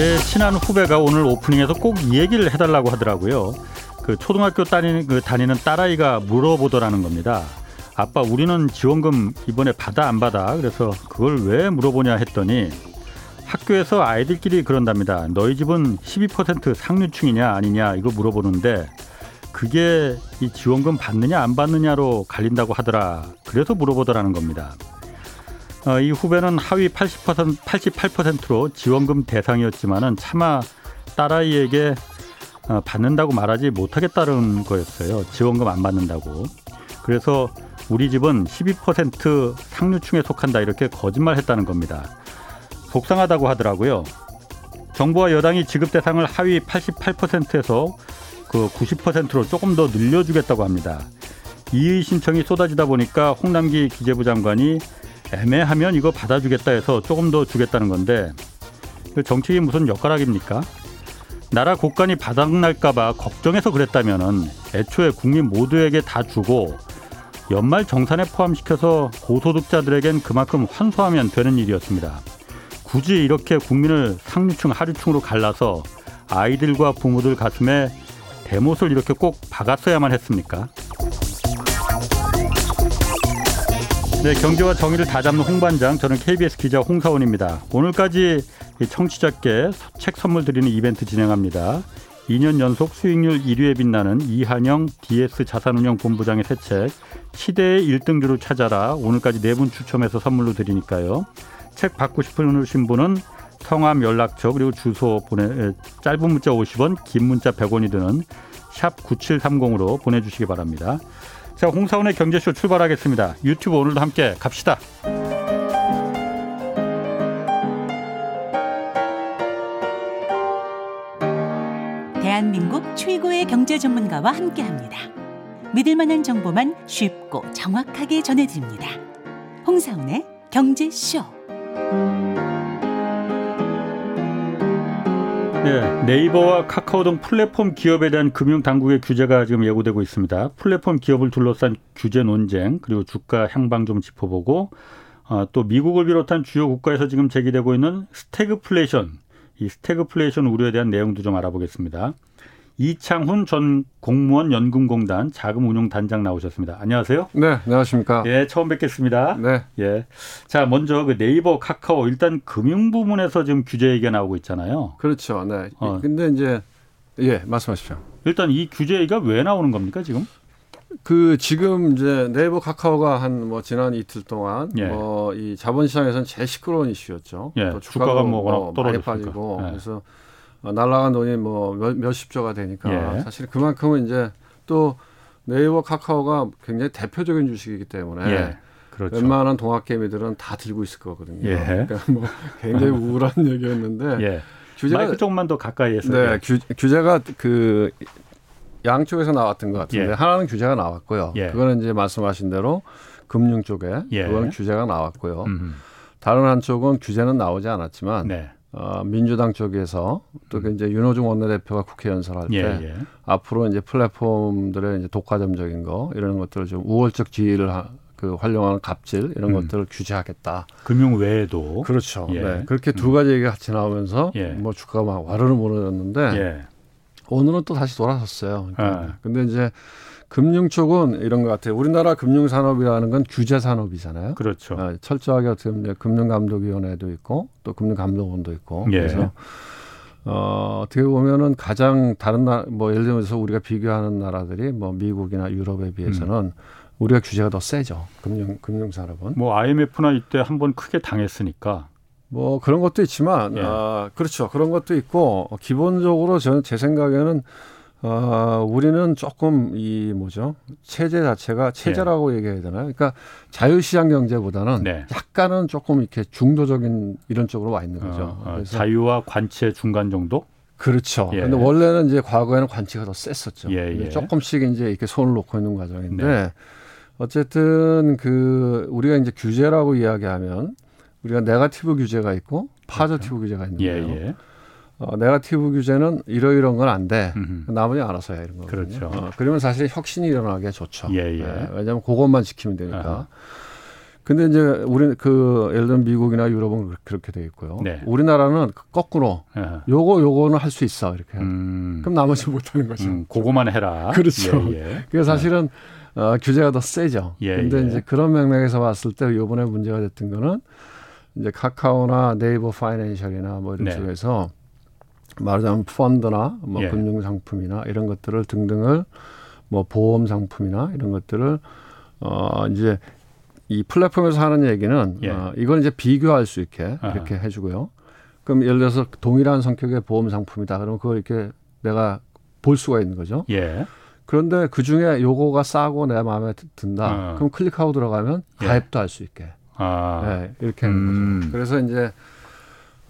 제 친한 후배가 오늘 오프닝에서 꼭 이 얘기를 해달라고 하더라고요. 그 초등학교 다니는 그 다니는 딸아이가 물어보더라는 겁니다. 아빠 우리는 지원금 이번에 받아 안 받아? 그래서 그걸 왜 물어보냐 했더니 학교에서 아이들끼리 그런답니다. 너희 집은 12% 상류층이냐 아니냐 이거 물어보는데 그게 이 지원금 받느냐 안 받느냐로 갈린다고 하더라. 그래서 물어보더라는 겁니다. 어, 이 후배는 하위 80% 88%로 지원금 대상이었지만은 차마 딸아이에게 어, 받는다고 말하지 못하겠다는 거였어요. 지원금 안 받는다고. 그래서 우리 집은 12% 상류층에 속한다 이렇게 거짓말했다는 겁니다. 속상하다고 하더라고요. 정부와 여당이 지급 대상을 하위 88%에서 그 90%로 조금 더 늘려주겠다고 합니다. 이의 신청이 쏟아지다 보니까 홍남기 기재부 장관이 애매하면 이거 받아주겠다 해서 조금 더 주겠다는 건데 그 정책이 무슨 엿가락입니까? 나라 곳간이 바닥날까봐 걱정해서 그랬다면은 애초에 국민 모두에게 다 주고 연말 정산에 포함시켜서 고소득자들에겐 그만큼 환수하면 되는 일이었습니다. 굳이 이렇게 국민을 상류층 하류층으로 갈라서 아이들과 부모들 가슴에 대못을 이렇게 꼭 박았어야만 했습니까? 네, 경제와 정의를 다 잡는 홍반장, 저는 KBS 기자 홍사원입니다. 오늘까지 청취자께 책 선물 드리는 이벤트 진행합니다. 2년 연속 수익률 1위에 빛나는 이한영 DS 자산운용 본부장의 새 책 시대의 1등주를 찾아라 오늘까지 네분 추첨해서 선물로 드리니까요. 책 받고 싶으신 분은 성함 연락처 그리고 주소 보내 짧은 문자 50원 긴 문자 100원이 드는 샵 9730으로 보내주시기 바랍니다. 자, 홍사원의 경제쇼 출발하겠습니다. 유튜브 오늘도 함께 갑시다. 대한민국 최고의 경제 전문가와 함께 합니다. 믿을 만한 정보만 쉽고 정확하게 전해드립니다. 홍사원의 경제쇼. 네, 네이버와 카카오 등 플랫폼 기업에 대한 금융 당국의 규제가 지금 예고되고 있습니다. 플랫폼 기업을 둘러싼 규제 논쟁 그리고 주가 향방 좀 짚어보고 어, 또 미국을 비롯한 주요 국가에서 지금 제기되고 있는 스태그플레이션 이 스태그플레이션 우려에 대한 내용도 좀 알아보겠습니다. 이창훈 전 공무원 연금공단 자금운용단장 나오셨습니다. 안녕하세요. 네, 안녕하십니까. 예, 처음 뵙겠습니다. 네. 예. 자, 먼저 그 네이버, 카카오 일단 금융 부문에서 지금 규제 얘기가 나오고 있잖아요. 그렇죠. 네. 어. 근데 이제 예, 말씀하십시오. 일단 이 규제 얘기가 왜 나오는 겁니까, 지금? 그 지금 이제 네이버 카카오가 한 뭐 지난 이틀 동안 예. 뭐이 자본시장에서는 제일 시끄러운 이슈였죠. 예, 또 주가가 뭐 워낙 많이 떨어졌으니까. 빠지고 예. 그래서 어, 날라간 돈이 뭐 몇, 몇십조가 되니까 예. 사실 그만큼은 이제 또 네이버 카카오가 굉장히 대표적인 주식이기 때문에 예. 그렇죠. 웬만한 동학개미들은 다 들고 있을 거거든요. 예. 그러니까 뭐 굉장히 우울한 얘기였는데 예. 규제가 마이크 조금만 더 가까이 해서. 네, 예. 규, 규제가 그 양쪽에서 나왔던 것 같은데 예. 하나는 규제가 나왔고요. 예. 그거는 이제 말씀하신 대로 금융 쪽에 예. 그건 규제가 나왔고요. 음. 다른 한쪽은 규제는 나오지 않았지만 네. 어, 민주당 쪽에서 또그 이제 윤호중 원내대표가 국회 연설할 때 예, 예. 앞으로 이제 플랫폼들의 이제 독과점적인 거 이런 것들을 좀 우월적 지위를 하, 그 활용하는 갑질 이런 음. 것들을 규제하겠다. 금융 외에도 그렇죠. 예. 네. 그렇게 두 가지 얘기가 같이 나오면서 예. 뭐 주가가 막 와르르 무너졌는데 예. 오늘은 또 다시 돌아섰어요. 그러니까. 아. 근데 이제 금융 쪽은 이런 것 같아요. 우리나라 금융 산업이라는 건 규제 산업이잖아요. 그렇죠. 아, 철저하게 어떻게 보면 금융감독위원회도 있고 또 금융감독원도 있고 예. 그래서 어, 어떻게 보면은 가장 다른 나, 뭐 예를 들면서 우리가 비교하는 나라들이 뭐 미국이나 유럽에 비해서는 음. 우리가 규제가 더 세죠. 금융 금융 산업은 뭐 IMF나 이때 한 번 크게 당했으니까. 뭐 그런 것도 있지만 예. 아, 그렇죠. 그런 것도 있고 어, 기본적으로 저는 제 생각에는 어, 우리는 조금 이 뭐죠 체제 자체가 체제라고 얘기해야 되나요? 그러니까 자유시장 경제보다는 네. 약간은 조금 이렇게 중도적인 이런 쪽으로 와 있는 거죠. 어, 어, 그래서 자유와 관치의 중간 정도? 그렇죠. 예. 근데 원래는 이제 과거에는 관치가 더 셌었죠. 예, 예. 조금씩 이제 이렇게 손을 놓고 있는 과정인데 네. 어쨌든 그 우리가 이제 규제라고 이야기하면 우리가 negative 규제가 있고 positive 규제가 그렇죠. 예, 있는데요. 예. 어, negative 규제는 이러이러한 건 안 돼. 음흠. 나머지 알아서 해 이런 거거든요. 그렇죠. 어, 그러면 사실 혁신이 일어나기가 좋죠. 예, 예. 왜냐하면 그것만 지키면 되니까. 아하. 근데 이제 우리 그 예를 들면 미국이나 유럽은 그렇게 돼 있고요. 네. 우리나라는 거꾸로 예. 요거 요거는 할 수 있어 이렇게. 음, 그럼 나머지 못 하는 거죠. 음, 그거만 해라. 그렇죠. 예, 예. 그게 사실은 어, 규제가 더 세죠. 예, 근데 예. 이제 그런 맥락에서 봤을 때 요번에 문제가 됐던 거는 이제 카카오나 네이버 파이낸셜이나 뭐 이런 네. 쪽에서 말하자면 펀드나 뭐 예. 금융 상품이나 이런 것들을 등등을 뭐 보험 상품이나 이런 것들을 어 이제 이 플랫폼에서 하는 얘기는 예. 어, 이걸 이제 비교할 수 있게 아하. 이렇게 해주고요. 그럼 예를 들어서 동일한 성격의 보험 상품이다. 그러면 그걸 이렇게 내가 볼 수가 있는 거죠. 예. 그런데 그 중에 요거가 싸고 내 마음에 드- 든다. 어. 그럼 클릭하고 들어가면 예. 가입도 할 수 있게. 아, 네, 이렇게 하는 음. 거죠. 그래서 이제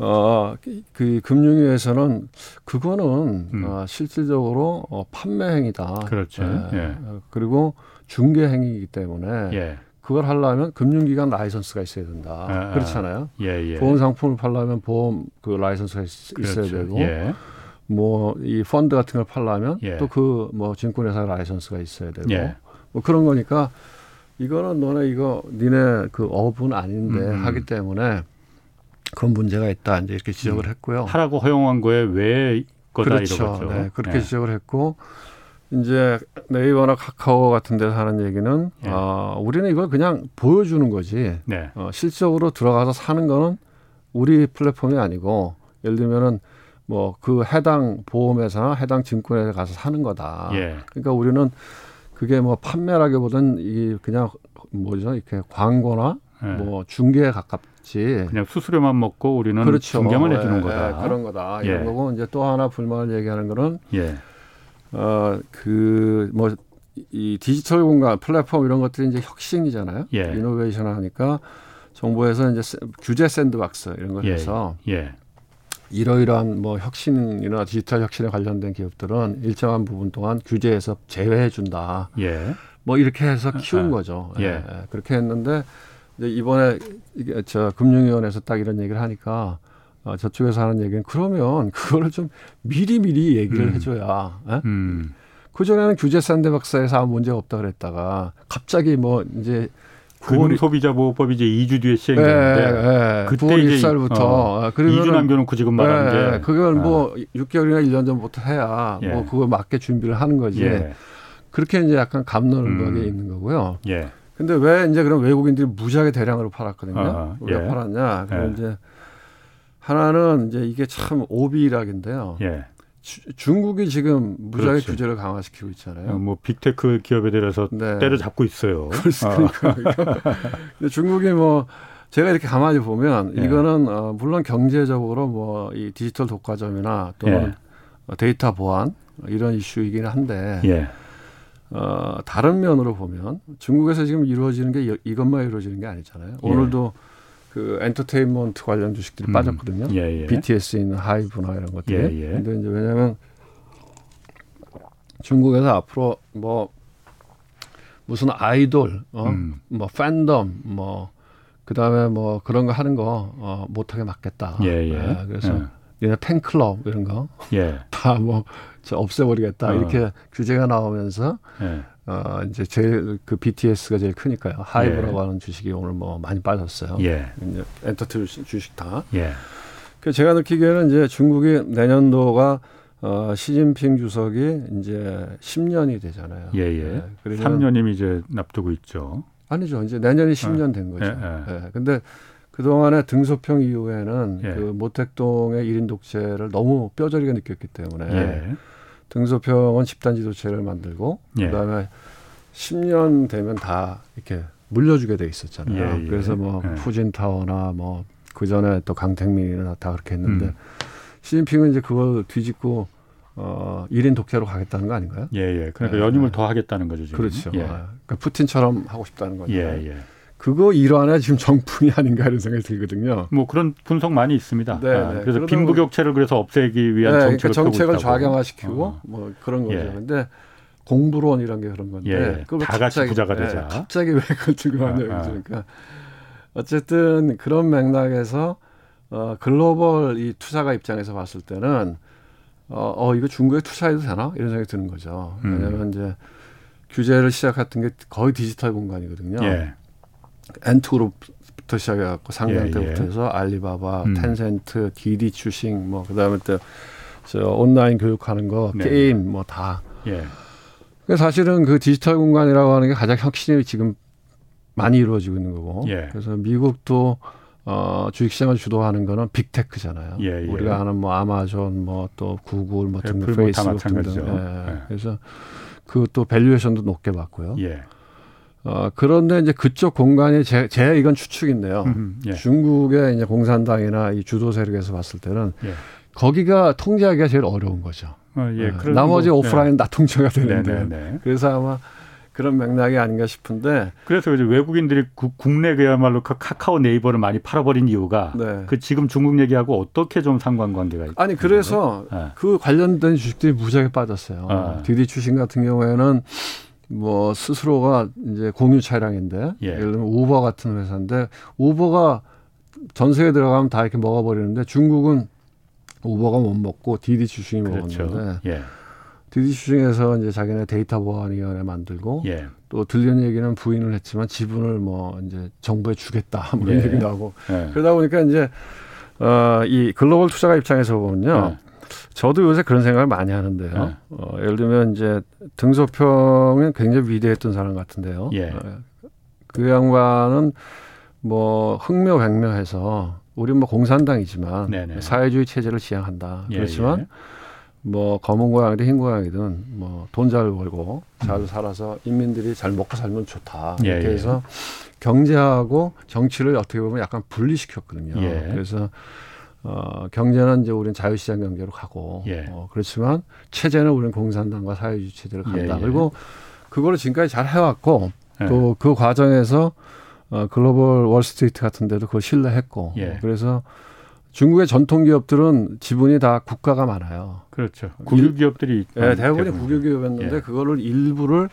어, 그- 그 금융위에서는 그거는 음. 어, 실질적으로 어, 판매 행위다. 그렇죠. 예. 어, 그리고 중개 행위이기 때문에 예. 그걸 하려면 금융기관 라이선스가 있어야 된다. 아, 아. 그렇잖아요. 예, 예. 보험 상품을 팔려면 보험 그 라이선스가 있, 그렇죠. 어야 되고 예. 뭐이 펀드 같은 걸 팔려면 예. 또그 뭐 증권회사 라이선스가 있어야 되고 예. 뭐 그런 거니까 이거는 너네 이거 니네 그 업은 아닌데 음. 하기 때문에 그런 문제가 있다 이제 이렇게 지적을 했고요. 하라고 허용한 거에 왜 거다 그렇죠. 이거죠. 네, 그렇게 예. 지적을 했고 이제 네이버나 카카오 같은 데서 하는 얘기는 예. 어, 우리는 이걸 그냥 보여주는 거지 네. 어, 실적으로 들어가서 사는 거는 우리 플랫폼이 아니고 예를 들면은 뭐 그 해당 보험회사나 해당 증권에 가서 사는 거다. 예. 그러니까 우리는 그게 뭐 판매라기보다는 이 그냥 뭐죠 이렇게 광고나 예. 뭐 중개에 가깝 지. 그냥 수수료만 먹고 우리는 그렇죠. 중개만 해주는 예, 거다. 예, 그런 거다. 예. 이런 거고 이제 또 하나 불만을 얘기하는 거는 예. 어그 뭐 이 디지털 공간 플랫폼 이런 것들이 이제 혁신이잖아요. 예. 이노베이션 하니까 정부에서 이제 세- 규제 샌드박스 이런 걸 예. 해서 예. 이러이러한 뭐 혁신이나 디지털 혁신에 관련된 기업들은 일정한 부분 동안 규제에서 제외해 준다. 예. 뭐 이렇게 해서 키운 아, 거죠. 예. 예, 예. 그렇게 했는데 이번에 저 금융위원회에서 딱 이런 얘기를 하니까 어, 저쪽에서 하는 얘기는 그러면 그거를 좀 미리 미리 얘기를 음. 해줘야. 예? 음. 그 전에는 규제 샌드박스에서 아무 문제가 없다 그랬다가 갑자기 뭐 이제 금융 소비자 보호법이 이제 2주 뒤에 예, 시행되는데 예, 그때 9월 이제 1살부터 어, 그러면은 2주 남겨놓고 지금 말한 예, 게 그걸 아. 뭐 6개월이나 1년 전부터 해야 예. 뭐 그거 맞게 준비를 하는 거지. 예. 그렇게 이제 약간 감론을박에 음. 있는 거고요. 예. 근데 왜 이제 그럼 외국인들이 무지하게 대량으로 팔았거든요. 아, 왜 예. 팔았냐? 그럼 예. 이제 하나는 이제 이게 참 오비락인데요. 예. 주- 중국이 지금 무지하게 그렇지. 규제를 강화시키고 어, 있잖아요. 뭐 빅테크 기업에 대해서 네. 때려잡고 있어요. 그렇습니까? 근데 중국이 뭐 제가 이렇게 가만히 보면 예. 이거는 어, 물론 경제적으로 뭐 이 디지털 독과점이나 또는 어, 데이터 보안 이런 이슈이긴 한데 예. 어, 다른 면으로 보면 중국에서 지금 이루어지는 게 이- 이것만 이루어지는 게 아니잖아요. 예. 오늘도 그 엔터테인먼트 관련 주식들이 음. 빠졌거든요. 예, 예. BTS 있는 하이브나 이런 것들이. 예, 예. 근데 이제 왜냐하면 중국에서 앞으로 뭐 무슨 아이돌, 어, 음. 뭐 팬덤, 뭐 그다음에 뭐 그런 거 하는 거 어, 못하게 막겠다. 예, 예. 그래서 얘네 팬클럽 이런 거 예. 다뭐 없애버리겠다 어. 이렇게 규제가 나오면서 예. 어 이제 제일 그 BTS가 제일 크니까요. 하이브라고 예. 하는 주식이 오늘 뭐 많이 빠졌어요. 예. 이제 엔터테인 주식 다. 예. 그 제가 느끼기에는 이제 중국이 내년도가 어 시진핑 주석이 이제 10년이 되잖아요. 예, 예. 그러면 3년이면 이제 납두고 있죠. 아니죠. 이제 내년이 10년 된 거죠. 예, 예, 예. 근데 그동안에 등소평 이후에는 예. 그 모택동의 1인 독재를 너무 뼈저리게 느꼈기 때문에 예. 등소평은 집단 지도체를 만들고 예. 그다음에 10년 되면 다 이렇게 물려주게 돼 있었잖아요. 예, 예. 그래서 뭐 예. 푸진타워나 뭐 그 전에 또 강택민이나 다 그렇게 했는데 음. 시진핑은 이제 그걸 뒤집고 어 1인 독재로 가겠다는 거 아닌가요? 예, 예. 그러니까 예, 연임을 예. 더 하겠다는 거죠, 지금. 그렇죠. 예. 아, 그러니까 푸틴처럼 하고 싶다는 거죠. 예, 예. 그거 일환의 지금 정풍이 아닌가 이런 생각이 들거든요. 뭐 그런 분석 많이 있습니다. 네, 아, 네. 그래서 빈부격차를 그래서 없애기 위한 네, 정책을 그러니까 정책을. 좌경화시키고 어. 뭐 그런 거죠. 예. 근데 공부론 이런 게 그런 건데 예, 그걸 왜다 같이 부자가 예, 되자. 갑자기 왜 그걸 들고 왔냐 아, 아. 그러니까 어쨌든 그런 맥락에서 어, 글로벌 이 투자가 입장에서 봤을 때는 어, 어 이거 중국에 투자해도 되나 이런 생각이 드는 거죠. 음. 왜냐하면 이제 규제를 시작했던 게 거의 디지털 공간이거든요. 예. 앤트그룹부터 시작해갖고 상장 예, 때부터 예. 해서 알리바바, 음. 텐센트, 디디 추싱, 뭐 그다음에 또 저 온라인 교육하는 거, 네. 게임 뭐 다. 예. 사실은 그 디지털 공간이라고 하는 게 가장 혁신이 지금 많이 이루어지고 있는 거고. 예. 그래서 미국도 어, 주식시장을 주도하는 거는 big tech잖아요. 예, 예. 우리가 아는 뭐 아마존, 뭐 또 구글, 뭐 등등 뭐다 페이스북 등등. 예. 예. 그래서 그 또 valuation도 높게 받고요. 예. 어, 그런데 이제 그쪽 공간이 제, 제 이건 추측인데요. 음, 예. 중국의 이제 공산당이나 이 주도 세력에서 봤을 때는 예. 거기가 통제하기가 제일 어려운 거죠. 어, 예. 예. 그래도 나머지 뭐, 오프라인 다 통제가 네. 되는데 네, 네, 네. 그래서 아마 그런 맥락이 아닌가 싶은데 그래서 이제 외국인들이 구- 국내 그야말로 그 카카오 네이버를 많이 팔아버린 이유가 네. 그 지금 중국 얘기하고 어떻게 좀 상관관계가 있 아니 그래서 예. 그 관련된 주식들이 무지하게 빠졌어요. 아. 디디 추싱 같은 경우에는 뭐 스스로가 이제 공유 차량인데 예. 예를 들면 우버 같은 회사인데 우버가 전 세계 들어가면 다 이렇게 먹어버리는데 중국은 우버가 못 먹고 디디 추싱이 그렇죠. 먹었는데 예. 디디 추싱에서 이제 자기네 데이터 보안위원회 만들고 예. 또 들리는 얘기는 부인을 했지만 지분을 뭐 이제 정부에 주겠다 뭐 이런 예. 얘기도 하고 예. 그러다 보니까 이제 어, 이 글로벌 투자가 입장에서 보면요. 예. 저도 요새 그런 생각을 많이 하는데요. 네. 어, 예를 들면 이제 등소평은 굉장히 위대했던 사람 같은데요. 예. 어, 그 양반은 뭐 흥묘백묘해서 우리 뭐 공산당이지만 네네. 사회주의 체제를 지향한다. 예, 그렇지만 예. 뭐 검은 고양이든 흰 고양이든 뭐 돈 잘 벌고 잘 살아서 인민들이 잘 먹고 살면 좋다. 예, 이렇게 예. 해서 경제하고 정치를 어떻게 보면 약간 분리시켰거든요. 예. 그래서 어, 경제는 이제 우리는 자유시장 경제로 가고 예. 어, 그렇지만 체제는 우리는 공산당과 사회주의 체제로 간다. 예, 예. 그리고 그거를 지금까지 잘 해왔고 예. 또그 과정에서 어, 글로벌 월스트리트 같은 데도 그걸 신뢰했고 예. 그래서 중국의 전통 기업들은 지분이 다 국가가 많아요. 그렇죠. 국유 기업들이 예, 대부분이 대부분. 국유 기업이었는데 예. 그거를 일부를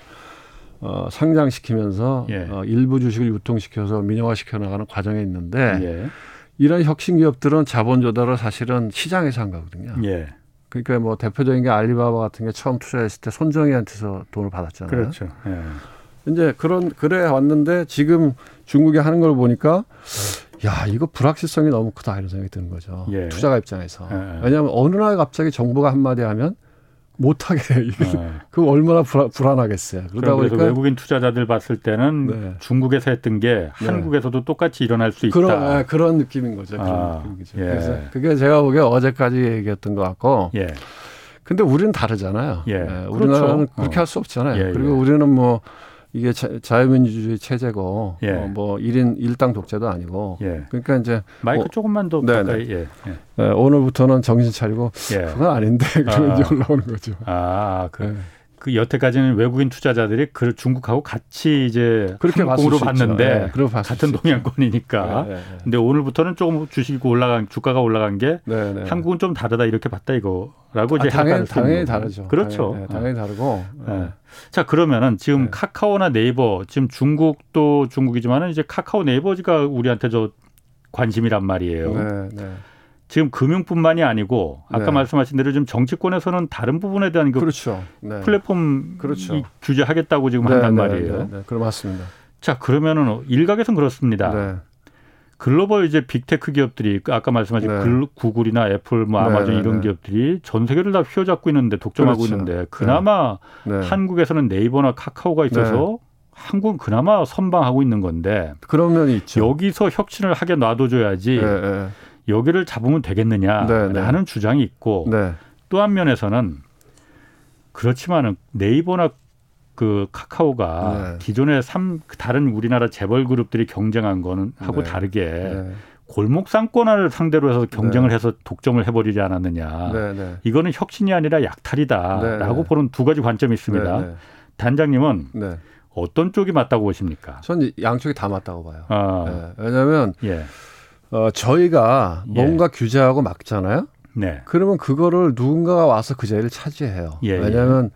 어, 상장시키면서 예. 어, 일부 주식을 유통시켜서 민영화시켜 나가는 과정에 있는데 예. 이런 혁신 기업들은 자본 조달을 사실은 시장에서 한 거거든요. 예. 그러니까 뭐 대표적인 게 알리바바 같은 게 처음 투자했을 때 손정희한테서 돈을 받았잖아요. 그렇죠. 예. 이제 그런 그래 왔는데 지금 중국이 하는 걸 보니까 야 이거 불확실성이 너무 크다 이런 생각이 드는 거죠. 예. 투자가 입장에서 예. 왜냐하면 어느 날 갑자기 정부가 한마디 하면 못하게 어. 그 얼마나 불안, 불안하겠어요. 그러다 그래서 보니까 외국인 투자자들 봤을 때는 네. 중국에서 했던 게 네. 한국에서도 똑같이 일어날 수 있다. 그런 예, 그런 느낌인 거죠. 그런 아, 느낌이죠. 예. 그래서 그게 제가 보기에 어제까지 얘기했던 것 같고, 예. 근데 우리는 다르잖아요. 예. 우리나라는 그렇죠. 그렇게 어. 할수 없잖아요. 예, 그리고 예. 우리는 뭐 이게 자, 유민주주의 체제고, 예. 어, 뭐 1인 1당 독재도 아니고, 예. 그러니까 이제 마이크 어, 조금만 더 네, 가까이. 예. 예. 예, 오늘부터는 정신 차리고 예. 그건 아닌데 그러면 아. 이제 올라오는 거죠. 아, 그, 예. 그 여태까지는 외국인 투자자들이 그 중국하고 같이 이제 그렇게 있죠. 봤는데 예, 그렇게 봤을 같은. 동양권이니까. 예, 예, 예. 근데 오늘부터는 조금 주식이 올라간 주가가 올라간 게 네, 네. 한국은 좀 다르다 이렇게 봤다 이거라고 아, 이제 당연히, 당연히. 다르죠. 그렇죠. 당연히, 네, 다르고. 예. 자 그러면은 지금 네. 카카오나 네이버 지금 중국도 중국이지만은 이제 카카오 네이버가 우리한테 저 관심이란 말이에요. 지금 금융뿐만이 아니고 아까 네. 말씀하신 대로 지금 정치권에서는 다른 부분에 대한 그 그렇죠. 네. 플랫폼 그렇죠. 이 규제하겠다고 지금 네, 한단 네, 말이에요. 네, 네, 그럼 맞습니다. 자 그러면은 일각에서는 그렇습니다. 네. 글로벌 이제 big tech 기업들이 그 아까 말씀하신 네. 글- 구글이나 애플, 뭐 네, 아마존 네, 이런 네. 기업들이 전 세계를 다 휘어잡고 있는데 독점하고 그렇죠. 있는데 그나마 네. 한국에서는 네이버나 카카오가 있어서 한국은 그나마 선방하고 있는 건데 그런 면이 있죠. 여기서 혁신을 하게 놔둬줘야지 여기를 잡으면 되겠느냐라는 네, 네. 주장이 있고 네. 또한 면에서는 그렇지만은 네이버나 그 카카오가 네. 기존의 삼 다른 우리나라 재벌 그룹들이 경쟁한 거는 하고 네. 다르게 네. 골목 상권화를 상대로 해서 경쟁을 네. 해서 독점을 해버리지 않았느냐. 네, 네. 이거는 혁신이 아니라 약탈이다라고. 보는 두 가지 관점이 있습니다. 네, 단장님은. 어떤 쪽이 맞다고 보십니까? 전 양쪽이 다 맞다고 봐요. 아, 네. 왜냐하면 예, 어, 저희가 예. 뭔가 규제하고 막잖아요. 네, 그러면 그거를 누군가가 와서 그 자리를 차지해요. 예, 왜냐하면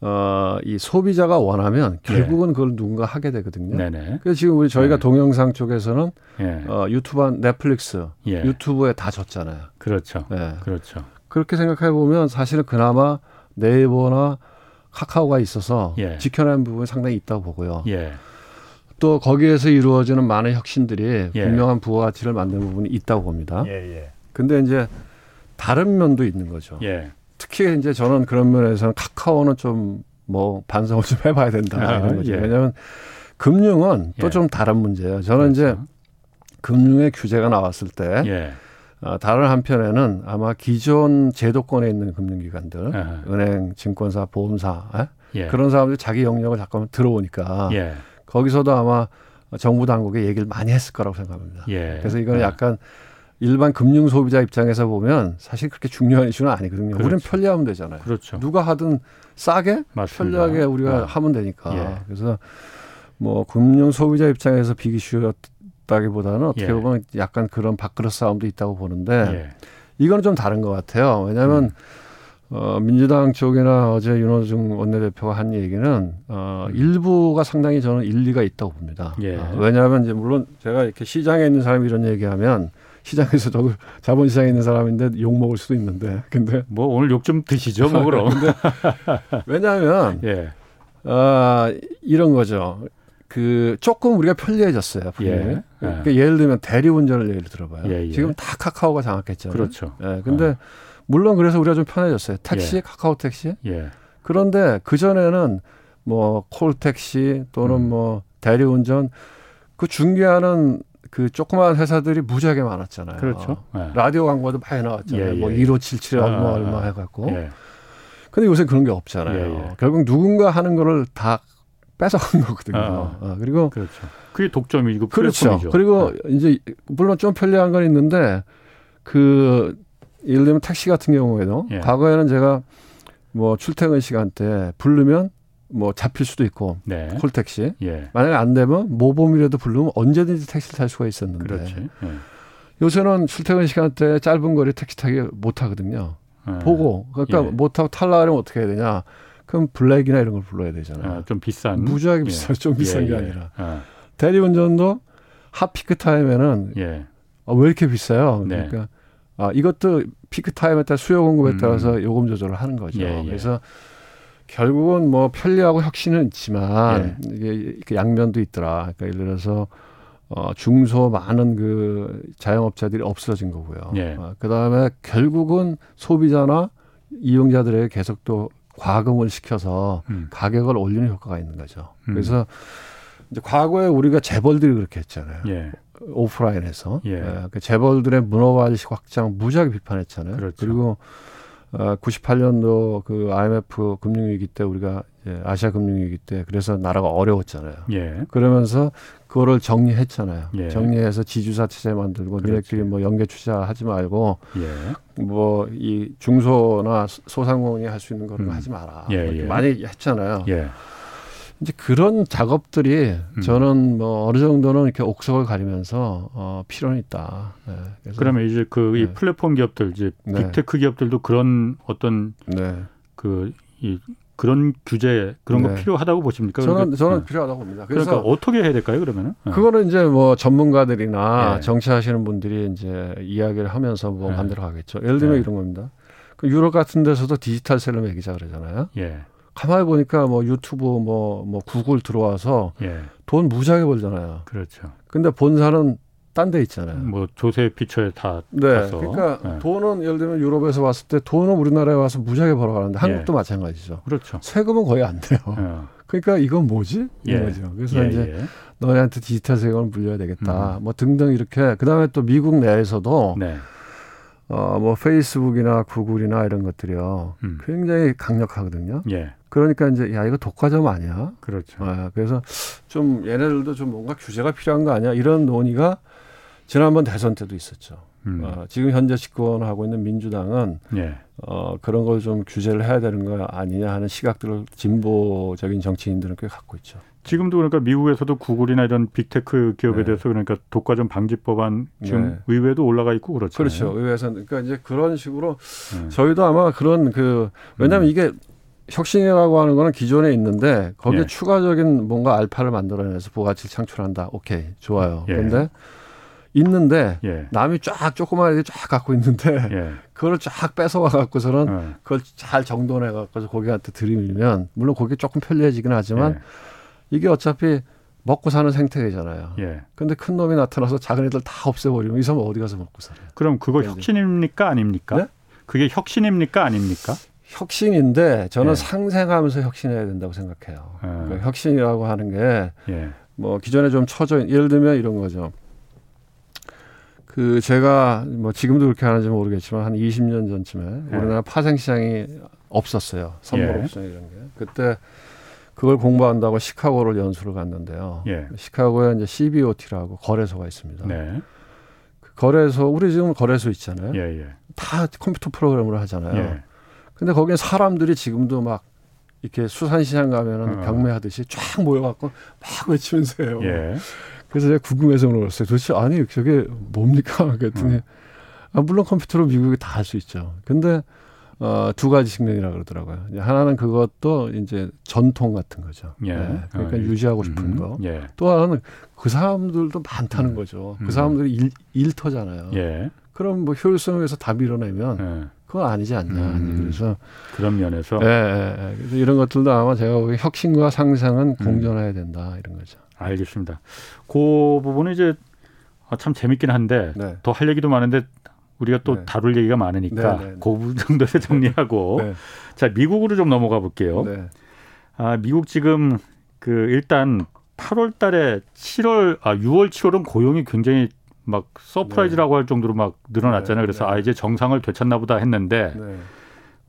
어, 이 소비자가 원하면 결국은 그걸 누군가 하게 되거든요. 네, 네, 그래서 지금 우리 저희가 네. 동영상 쪽에서는 예, 어, 유튜브, 한 넷플릭스, 예, 유튜브에 다 졌잖아요. 그렇죠, 네. 그렇죠. 그렇게 생각해 보면 사실은 그나마 네이버나 카카오가 있어서 예. 지켜낸 부분이 상당히 있다고 보고요. 예, 또 거기에서 이루어지는 많은 혁신들이 예. 분명한 부가가치를 만드는 부분이 있다고 봅니다. 예, 예. 근데 이제 다른 면도 있는 거죠. 예. 특히 이제 저는 그런 면에서는 카카오는 좀 뭐 반성을 좀 해봐야 된다 아, 이런 거죠. 예. 왜냐하면 금융은 또 예. 좀 다른 문제예요. 저는 이제 그렇죠. 금융의 규제가 나왔을 때 예. 어, 다른 한편에는 아마 기존 제도권에 있는 금융기관들, 아하. 은행, 증권사, 보험사 에? 예. 그런 사람들이 자기 영역을 잠깐만 들어오니까 예. 거기서도 아마 정부 당국에 얘기를 많이 했을 거라고 생각합니다. 예. 그래서 이거는 아. 약간 일반 금융 소비자 입장에서 보면 사실 그렇게 중요한 이슈는 아니거든요. 우리는 그렇죠. 편리하면 되잖아요. 그렇죠. 누가 하든 싸게 맞습니다. 편리하게 우리가 아. 하면 되니까. 예. 그래서 뭐 금융 소비자 입장에서 비기슈였다기보다는 어떻게 예. 보면 약간 그런 밥그릇 싸움도 있다고 보는데 예. 이거는 좀 다른 것 같아요. 왜냐하면 음. 어, 민주당 쪽이나 어제 윤호중 원내대표가 한 얘기는 어, 음. 일부가 상당히 저는 일리가 있다고 봅니다. 예. 어, 왜냐하면 이제 물론 제가 이렇게 시장에 있는 사람이 이런 얘기하면 시장에서 저도 자본시장에 있는 사람인데 욕 먹을 수도 있는데 근데 뭐 오늘 욕 좀 드시죠, 뭐 그럼. 왜냐하면 예. 아 이런 거죠. 그 조금 우리가 편리해졌어요. 분명히. 예. 그러니까 예를 들면 대리운전을 예를 들어봐요. 예, 예. 지금 다 카카오가 장악했잖아요. 그렇죠. 예, 근데 물론 그래서 우리가 좀 편해졌어요. 택시, 예. 카카오 택시. 예. 그런데 그 전에는 뭐 콜택시 또는 음. 뭐 대리운전 그 중개하는 그 조그마한 회사들이 무지하게 많았잖아요. 그렇죠. 예. 라디오 광고도 많이 나왔잖아요. 예, 예. 뭐 1577에 얼마 아, 얼마 아. 해갖고. 예. 근데 요새 그런 게 없잖아요. 예, 예. 결국 누군가 하는 거를 다 뺏어간 거거든요. 아. 어, 그리고 그렇죠. 그게 독점이고 그렇죠. 그리고 예. 이제 물론 좀 편리한 건 있는데 그 예를 들면 택시 같은 경우에도 예. 과거에는 제가 뭐 출퇴근 시간 때 부르면 뭐 잡힐 수도 있고 네. 콜택시 예. 만약에 안 되면 모범이라도 부르면 언제든지 택시를 탈 수가 있었는데 그렇지. 예. 요새는 출퇴근 시간 때 짧은 거리 택시 타기 못 하거든요. 예. 보고 그러니까 예. 못 타고 탈라면 어떻게 해야 되냐? 그럼 블랙이나 이런 걸 불러야 되잖아요. 아, 좀 비싼. 무지하게 예. 비싸요. 좀 비싼 예, 게 예. 아니라 아, 대리운전도 핫피크 타임에는 예. 아, 왜 이렇게 비싸요? 네. 그러니까 아, 이것도 피크 타임에 따라 수요 공급에 음. 따라서 요금 조절을 하는 거죠. 예, 예. 그래서 결국은 뭐 편리하고 혁신은 예. 있지만 이게 이렇게 양면도 있더라. 그러니까 예를 들어서 어, 중소 많은 그 자영업자들이 없어진 거고요. 예. 어, 그 다음에 결국은 소비자나 이용자들에게 계속 또 과금을 시켜서 음. 가격을 올리는 효과가 있는 거죠. 음. 그래서 이제 과거에 우리가 재벌들이 그렇게 했잖아요. 예. 오프라인에서 예. 예, 그 재벌들의 문어발식 확장 무지하게 비판했잖아요. 그렇죠. 리고 어, 98년도 그 IMF 금융위기 때 우리가 이제 아시아 금융위기 때 그래서 나라가 어려웠잖아요. 예. 그러면서 그거를 정리했잖아요. 예. 정리해서 지주사 체제 만들고 그렇지. 니네끼리 뭐 연계 투자하지 말고 예. 뭐이 중소나 소상공인이 할 수 있는 거를 음. 하지 마라. 예, 뭐 예. 많이 했잖아요. 예. 이제 그런 작업들이 음. 저는 뭐 어느 정도는 이렇게 옥석을 가리면서 어, 필요는 있다. 네. 그러면 이제 그이 네. 플랫폼 기업들 이제 네. 빅테크 기업들도 그런 어떤 네. 그이 그런 규제 그런 거 네. 필요하다고 보십니까? 저는 그러니까, 저는 어. 필요하다고 봅니다. 그러니까 어떻게 해야 될까요? 그러면은? 어. 그거는 이제 뭐 전문가들이나 예. 정치하시는 분들이 이제 이야기를 하면서 뭐 예. 만들어 가겠죠. 예를 들면 예. 이런 겁니다. 그 유럽 같은 데서도 디지털세를 매기자 그러잖아요. 예. 가만히 보니까 뭐 유튜브 뭐 뭐 구글 들어와서 예. 돈 무지하게 벌잖아요. 그렇죠. 근데 본사는 딴 데 있잖아요. 뭐 조세 피처에 다 네. 가서. 그러니까 예. 돈은 예를 들면 유럽에서 왔을 때 돈은 우리나라에 와서 무지하게 벌어가는데 한국도 예. 마찬가지죠. 그렇죠. 세금은 거의 안 돼요. 어. 그러니까 이건 뭐지? 이런 예. 거죠. 그래서 예, 이제 예. 너네한테 디지털 세금을 물려야 되겠다. 음. 뭐 등등 이렇게 그다음에 또 미국 내에서도 네. 어뭐 페이스북이나 구글이나 이런 것들이요. 음. 굉장히 강력하거든요. 예. 그러니까 이제 야 이거 독과점 아니야? 그렇죠. 아, 그래서 좀 얘네들도 좀 뭔가 규제가 필요한 거 아니야? 이런 논의가 지난번 대선 때도 있었죠. 음. 어, 지금 현재 집권하고 있는 민주당은 예. 어, 그런 걸 좀 규제를 해야 되는 거 아니냐 하는 시각들을 진보적인 정치인들은 꽤 갖고 있죠. 지금도 그러니까 미국에서도 구글이나 이런 빅테크 기업에 네. 대해서 그러니까 독과점 방지 법안 지금 네. 의회도 올라가 있고 그렇잖아요. 그렇죠. 의회에서는 그러니까 이제 그런 식으로 네. 저희도 아마 그런 그 왜냐하면 음. 이게 혁신이라고 하는 거는 기존에 있는데 거기에 예. 추가적인 뭔가 알파를 만들어내서 부가치를 창출한다. 오케이 좋아요. 예. 그런데 있는데 예. 남이 쫙 조그마하게 쫙 갖고 있는데 예. 그걸 쫙 뺏어와 갖고서는 어. 그걸 잘 정돈해 갖고서 고객한테 들이밀면 물론 그게 조금 편리해지긴 하지만 예. 이게 어차피 먹고 사는 생태계잖아요. 예. 근데 큰 놈이 나타나서 작은 애들 다 없애버리면 이 사람 어디 가서 먹고 살아요? 그럼 그거. 혁신입니까 아닙니까? 네? 그게 혁신입니까 아닙니까? 혁신인데 저는 예. 상생하면서 혁신해야 된다고 생각해요. 예. 그러니까 혁신이라고 하는 게 예. 뭐 기존에 좀 처져 있- 예를 들면 이런 거죠. 그 제가 뭐 지금도 그렇게 하는지 모르겠지만 한 20년 전쯤에 예. 우리나라 파생 시장이 없었어요. 선물 예. 옵션 이런 게. 그때 그걸 공부한다고 시카고를 연수를 갔는데요. 예. 시카고에 이제 CBOT라고 거래소가 있습니다. 네. 그 거래소 우리 지금 거래소 있잖아요. 예, 예. 다 컴퓨터 프로그램으로 하잖아요. 예. 근데 거기에 사람들이 지금도 막 이렇게 수산시장 가면은 어. 경매하듯이 쫙 모여갖고 막 외치면서 해요. 예. 그래서 제가 궁금해서 물었어요. 도대체 아니 저게 뭡니까? 그랬더니 어. 아, 물론 컴퓨터로 미국이 다 할 수 있죠. 근데 어, 두 가지 측면이라 그러더라고요. 하나는 그것도 이제 전통 같은 거죠. 예. 네, 그러니까 어, 유지하고 싶은 음, 거. 예. 또 하나는 그 사람들도 많다는 음. 거죠. 음. 그 사람들이 일, 일터잖아요. 예. 그럼 뭐 위해서 다 밀어내면 예. 그건 아니지 않냐. 음. 그래서 그런 면에서 예, 예, 예. 그래서 이런 것들도 아마 제가 보기에 혁신과 상상은 음. 공존해야 된다 이런 거죠. 알겠습니다. 그 부분은 이제 아, 참 재밌긴 한데 네. 더할 얘기도 많은데 우리가 또 네. 다룰 얘기가 많으니까 네, 네, 네. 그 정도에서 정리하고 네. 자 미국으로 좀 넘어가 볼게요. 네. 아 미국 지금 그 일단 8월 달에 7월 아 6월 7월은 고용이 굉장히 막 surprise라고 할 정도로 막 늘어났잖아요. 네, 그래서 네. 아 이제 정상을 되찾나 보다 했는데 네.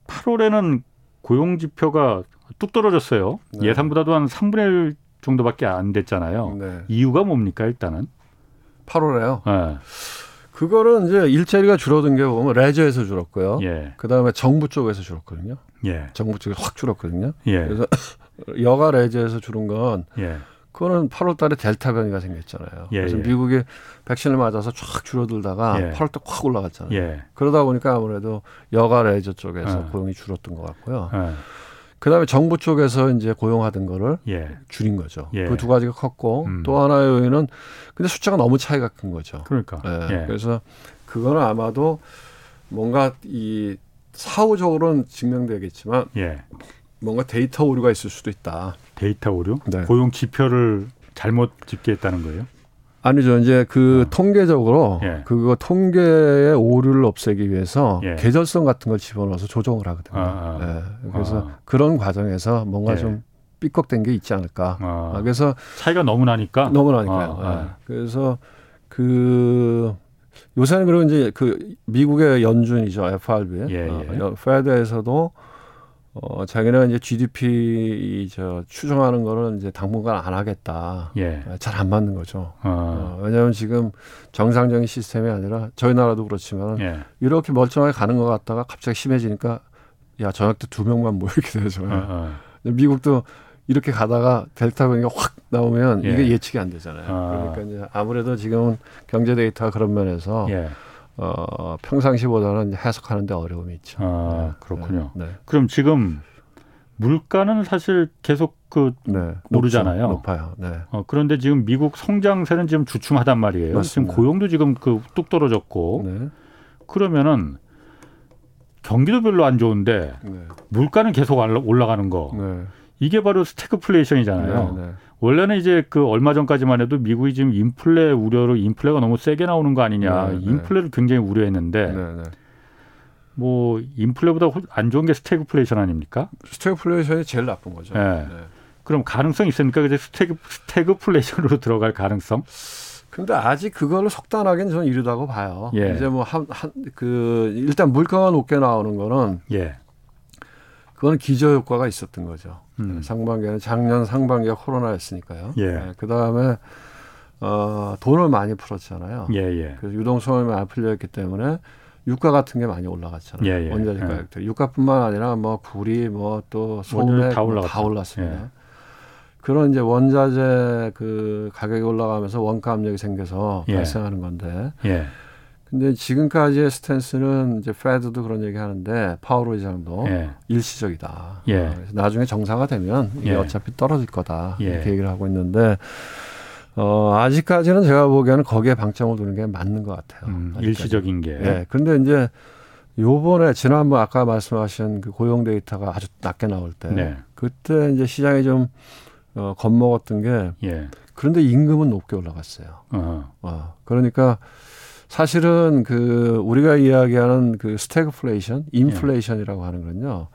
8월에는 고용 지표가 뚝 떨어졌어요. 네. 예상보다도 한 3분의 1 정도밖에 안 됐잖아요. 네. 이유가 뭡니까 일단은? 8월에요. 예. 그거는 이제 일자리가 줄어든 게 보면 레저에서 줄었고요. 예. 그 다음에 정부 쪽에서 줄었거든요. 예. 정부 쪽에서 확 줄었거든요. 예. 그래서 여가 레저에서 줄은 건 예. 그거는 8월 달에 델타 변이가 생겼잖아요. 예, 그래서 예. 미국이 백신을 맞아서 쫙 줄어들다가 예. 8월 때 확 올라갔잖아요. 예. 그러다 보니까 아무래도 여가 레저 쪽에서 어. 고용이 줄었던 것 같고요. 예. 그다음에 정부 쪽에서 이제 고용하던 거를 예. 줄인 거죠. 예. 그두 가지가 컸고 음. 또 하나의 요인은 근데 숫자가 너무 차이가 큰 거죠. 그러니까. 예. 예. 그래서 그거는 아마도 뭔가 이 사후적으로는 증명되겠지만 예. 뭔가 데이터 오류가 있을 수도 있다. 데이터 오류? 네. 고용 지표를 잘못 집계했다는 거예요? 아니죠. 이제 그 어. 통계적으로 예. 그거 통계의 오류를 없애기 위해서 예. 계절성 같은 걸 집어넣어서 조정을 하거든요. 아, 아. 예. 그래서 아. 그런 과정에서 뭔가 예. 좀 삐걱된 게 있지 않을까. 아, 아, 그래서 차이가 너무 나니까. 너무 나니까요. 예. 그래서 그 요새는 그리고 이제 그 미국의 연준이죠 FRB, 예, 어, 예. 연- 페드에서도 어 자기네가 이제 GDP 저 추정하는 거는 이제 당분간 안 하겠다. 예. 잘 안 맞는 거죠. 어. 어, 왜냐하면 지금 정상적인 시스템이 아니라 저희 나라도 그렇지만 예. 이렇게 멀쩡하게 가는 것 같다가 갑자기 심해지니까 야 저녁 때 두 명만 모여 이렇게 되죠. 어, 어. 미국도 이렇게 가다가 델타 변이가 확 나오면 예. 이게 예측이 안 되잖아요. 아. 그러니까 이제 아무래도 지금은 경제 데이터가 그런 면에서 예. 어, 평상시보다는 해석하는데 어려움이 있죠. 아, 네. 그렇군요. 네. 그럼 지금 물가는 사실 계속 그 네. 네. 오르잖아요. 높죠. 높아요. 네. 어, 그런데 지금 미국 성장세는 지금 주춤하단 말이에요. 맞습니다. 지금 고용도 지금 그 뚝 떨어졌고 네. 그러면은 경기도 별로 안 좋은데 네. 물가는 계속 올라- 올라가는 거 네. 이게 바로 스태그플레이션이잖아요. 네. 네. 원래는 이제 그 얼마 전까지만 해도 미국이 지금 인플레 우려로 인플레가 너무 세게 나오는 거 아니냐 네, 네. 인플레를 굉장히 우려했는데 네. 네. 뭐 인플레보다 호- 안 좋은 게 스태그플레이션 아닙니까? 스태그플레이션이 제일 나쁜 거죠. 네. 네. 그럼 가능성 이 있습니까? 그제 스태그 스태그플레이션으로 들어갈 가능성? 근데 아직 그걸로 속단하기는 저는 이르다고 봐요. 예. 이제 뭐 한 한 그 일단 물가가 높게 나오는 거는 예. 그거는 기저 효과가 있었던 거죠. 음. 상반기에는 작년 상반기가 코로나였으니까요. 예. 그 다음에 어, 돈을 많이 풀었잖아요. 예, 예. 그래서 유동성이 많이 풀려있기 때문에 유가 같은 게 많이 올라갔잖아요. 예, 예. 원자재 예. 가격들. 유가뿐만 아니라 뭐 불이 뭐또 소매 다뭐 올라갔죠. 다 올랐습니다. 예. 그런 이제 원자재 그 가격이 올라가면서 원가 압력이 생겨서 예. 발생하는 건데 예. 근데 지금까지의 스탠스는 이제 페드도 그런 얘기 하는데 파월 의장도 예. 일시적이다. 예. 어, 그래서 나중에 정상화 되면 이게 예. 어차피 떨어질 거다. 예. 이렇게 얘기를 하고 있는데 어, 아직까지는 제가 보기에는 거기에 방점을 두는 게 맞는 것 같아요. 음. 일시적인 게. 예. 근데 이제 요번에 지난번 아까 말씀하신 그 고용 데이터가 아주 낮게 나올 때 네. 그때 이제 시장이 좀 어, 겁먹었던 게 예. 그런데 임금은 높게 올라갔어요. 어. 어, 그러니까 사실은 그 우리가 이야기하는 그 스태그플레이션, 인플레이션이라고 하는 건요.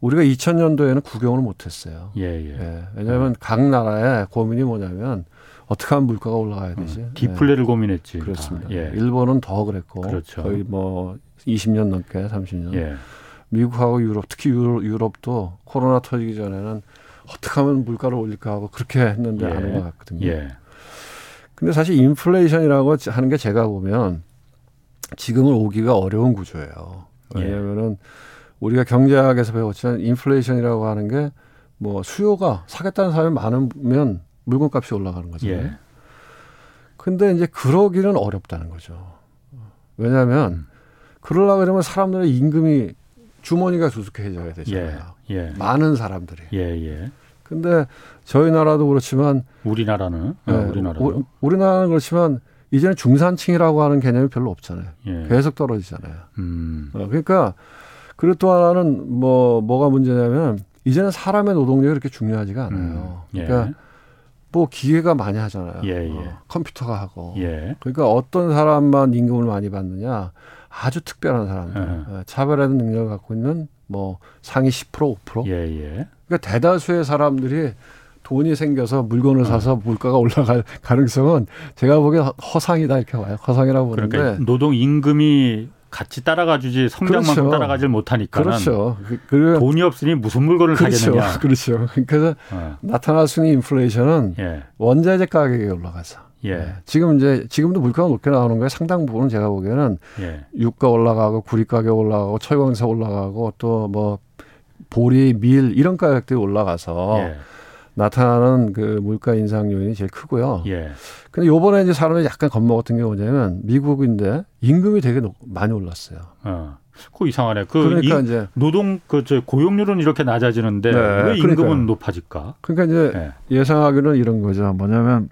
우리가 2000년도에는 구경을 못했어요. 예, 예. 예, 왜냐하면 각 나라의 고민이 뭐냐면 어떻게 하면 물가가 올라가야 되지? 어, 디플레를 고민했지. 예, 그렇습니다. 다. 예. 일본은 더 그랬고 그렇죠. 거의 뭐 20년 넘게 30년. 예. 미국하고 유럽 특히 유럽, 유럽 도 코로나 터지기 전에는 어떻게 하면 물가를 올릴까 하고 그렇게 했는데 예. 하는 것 같거든요. 예. 근데 사실 인플레이션이라고 하는 게 제가 보면 지금은 오기가 어려운 구조예요. 예. 왜냐하면은 우리가 경제학에서 배웠지만 인플레이션이라고 하는 게 뭐 수요가 사겠다는 사람이 많으면 물건값이 올라가는 거잖아요. 예. 근데 이제 그러기는 어렵다는 거죠. 왜냐하면 음. 그러려 그러면 사람들의 임금이 주머니가 두둑해져야 예. 되잖아요. 예. 많은 사람들이. 예, 예. 근데 저희 나라도 그렇지만 우리나라는 어, 예, 우리나라도 우- 우리나라는 그렇지만 이제는 중산층이라고 하는 개념이 별로 없잖아요. 예. 계속 떨어지잖아요. 음. 어, 그러니까 그리고 또 하나는 뭐 뭐가 문제냐면 이제는 사람의 노동력이 그렇게 중요하지가 않아요. 음. 예. 그러니까 뭐 기계가 많이 하잖아요. 예, 예. 어, 컴퓨터가 하고. 예. 그러니까 어떤 사람만 임금을 많이 받느냐 아주 특별한 사람들 예. 어, 차별화된 능력을 갖고 있는 뭐 상위 10% 5% 예, 예. 그러니까 대다수의 사람들이 돈이 생겨서 물건을 사서 물가가 올라갈 가능성은 제가 보기엔 허- 허상이다 이렇게 봐요. 허상이라고 보는데 그러니까 노동 임금이 같이 따라가 주지 성장만큼 그렇죠. 따라가질 못하니까 그렇죠. 그, 그, 돈이 없으니 무슨 물건을 그렇죠. 사겠느냐. 그렇죠. 그래서 어. 나타날 수 있는 인플레이션은 예. 원자재 가격이 올라가서 예. 네. 지금 이제 지금도 물가가 높게 나오는 거에 상당 부분은 제가 보기에는 예. 유가 올라가고 구리 가격 올라가고 철광석 올라가고 또 뭐 보리, 밀 이런 가격들이 올라가서 예. 나타나는 그 물가 인상 요인이 제일 크고요. 예. 근데 요번에 이제 사람들이 약간 겁먹었던 게 뭐냐면 미국인데 임금이 되게 높- 많이 올랐어요. 어. 그 이상하네. 그 그러니까 이- 이제 노동 그 저 고용률은 이렇게 낮아지는데 네, 왜 임금은 그러니까요. 높아질까? 그러니까 이제 예. 예상하기는 이런 거죠. 뭐냐면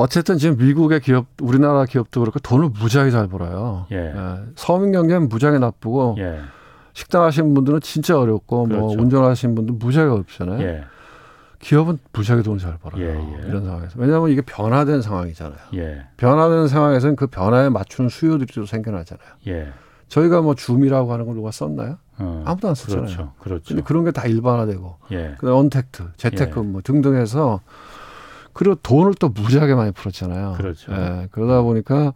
어쨌든 지금 미국의 기업, 우리나라 기업도 그렇고 돈을 무지하게 잘 벌어요. 예. 예, 서민 경제는 무지하게 나쁘고 예. 식당 하시는 분들은 진짜 어렵고 뭐 그렇죠. 운전하시는 분들 무지하게 어렵잖아요. 예. 기업은 무지하게 돈을 잘 벌어요. 예, 예. 이런 상황에서. 왜냐하면 이게 변화된 상황이잖아요. 예. 변화된 상황에서는 그 변화에 맞추는 수요들이 또 생겨나잖아요. 예. 저희가 뭐 줌이라고 하는 걸 누가 썼나요? 어. 아무도 안 썼잖아요. 그렇죠. 그렇죠. 근데 그런 게 다 일반화되고 예. 그다음 언택트, 재테크 뭐 등등 해서 그리고 돈을 또 무지하게 많이 풀었잖아요. 그렇죠. 예, 그러다 보니까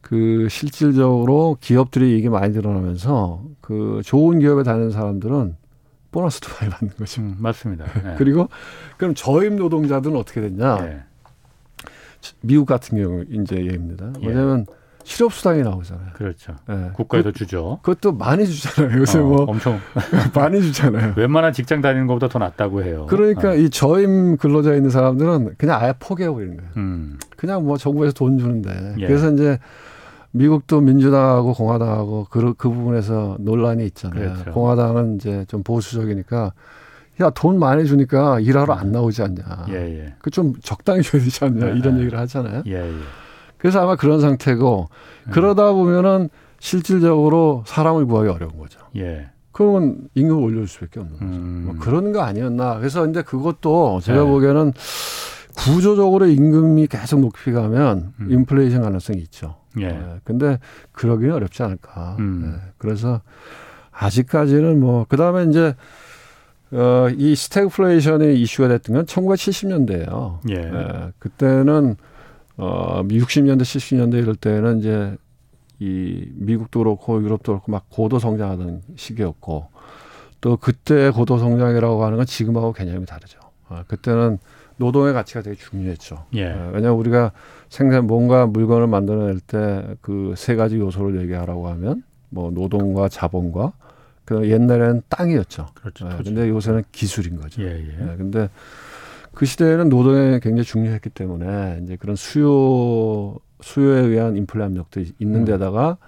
그 실질적으로 기업들이 이게 많이 늘어나면서 그 좋은 기업에 다니는 사람들은 보너스도 많이 받는 거죠. 음, 맞습니다. 예. 그리고 그럼 저임 노동자들은 어떻게 됐냐? 예. 미국 같은 경우 이제 예입니다. 예. 뭐냐면 실업수당이 나오잖아요. 그렇죠. 예. 국가에서 주죠. 그, 것도 많이 주잖아요. 요새 어, 뭐 엄청 많이 주잖아요. 웬만한 직장 다니는 것보다 더 낫다고 해요. 그러니까 어. 이 저임 근로자 있는 사람들은 그냥 아예 포기해 버리는 거예요. 음. 그냥 뭐 정부에서 돈 주는데. 예. 그래서 이제 미국도 민주당하고 공화당하고 그, 그 부분에서 논란이 있잖아요. 그렇죠. 공화당은 이제 좀 보수적이니까 야, 돈 많이 주니까 일하러 안 나오지 않냐. 예, 예. 그 좀 적당히 줘야 되지 않냐. 예, 이런 예. 얘기를 하잖아요. 예, 예. 그래서 아마 그런 상태고 음. 그러다 보면은 실질적으로 사람을 구하기 어려운 거죠. 예. 그러면 임금을 올려줄 수밖에 없는 거죠. 음. 뭐 그런 거 아니었나. 그래서 근데 그것도 제가 네. 보기에는 구조적으로 임금이 계속 높이 가면 음. 인플레이션 가능성이 있죠. 예. 예, 근데 그러기는 어렵지 않을까. 음. 예, 그래서 아직까지는 뭐 그다음에 이제 어, 이 스태그플레이션이 이슈가 됐던 건 1970년대예요. 예. 그때는 어, 60년대, 70년대 이럴 때는 이제 이 미국도 그렇고 유럽도 그렇고 막 고도 성장하던 시기였고 또 그때 고도 성장이라고 하는 건 지금하고 개념이 다르죠. 어, 그때는 노동의 가치가 되게 중요했죠. 예. 어, 왜냐하면 우리가 생산 뭔가 물건을 만들어낼 때 그 세 가지 요소를 얘기하라고 하면 뭐 노동과 자본과 그 옛날에는 땅이었죠. 그렇죠. 예, 토지. 근데 요새는 기술인 거죠. 예, 예. 예, 근데 그 시대에는 노동이 굉장히 중요했기 때문에 이제 그런 수요 수요에 의한 인플레 압력도 있는 음. 데다가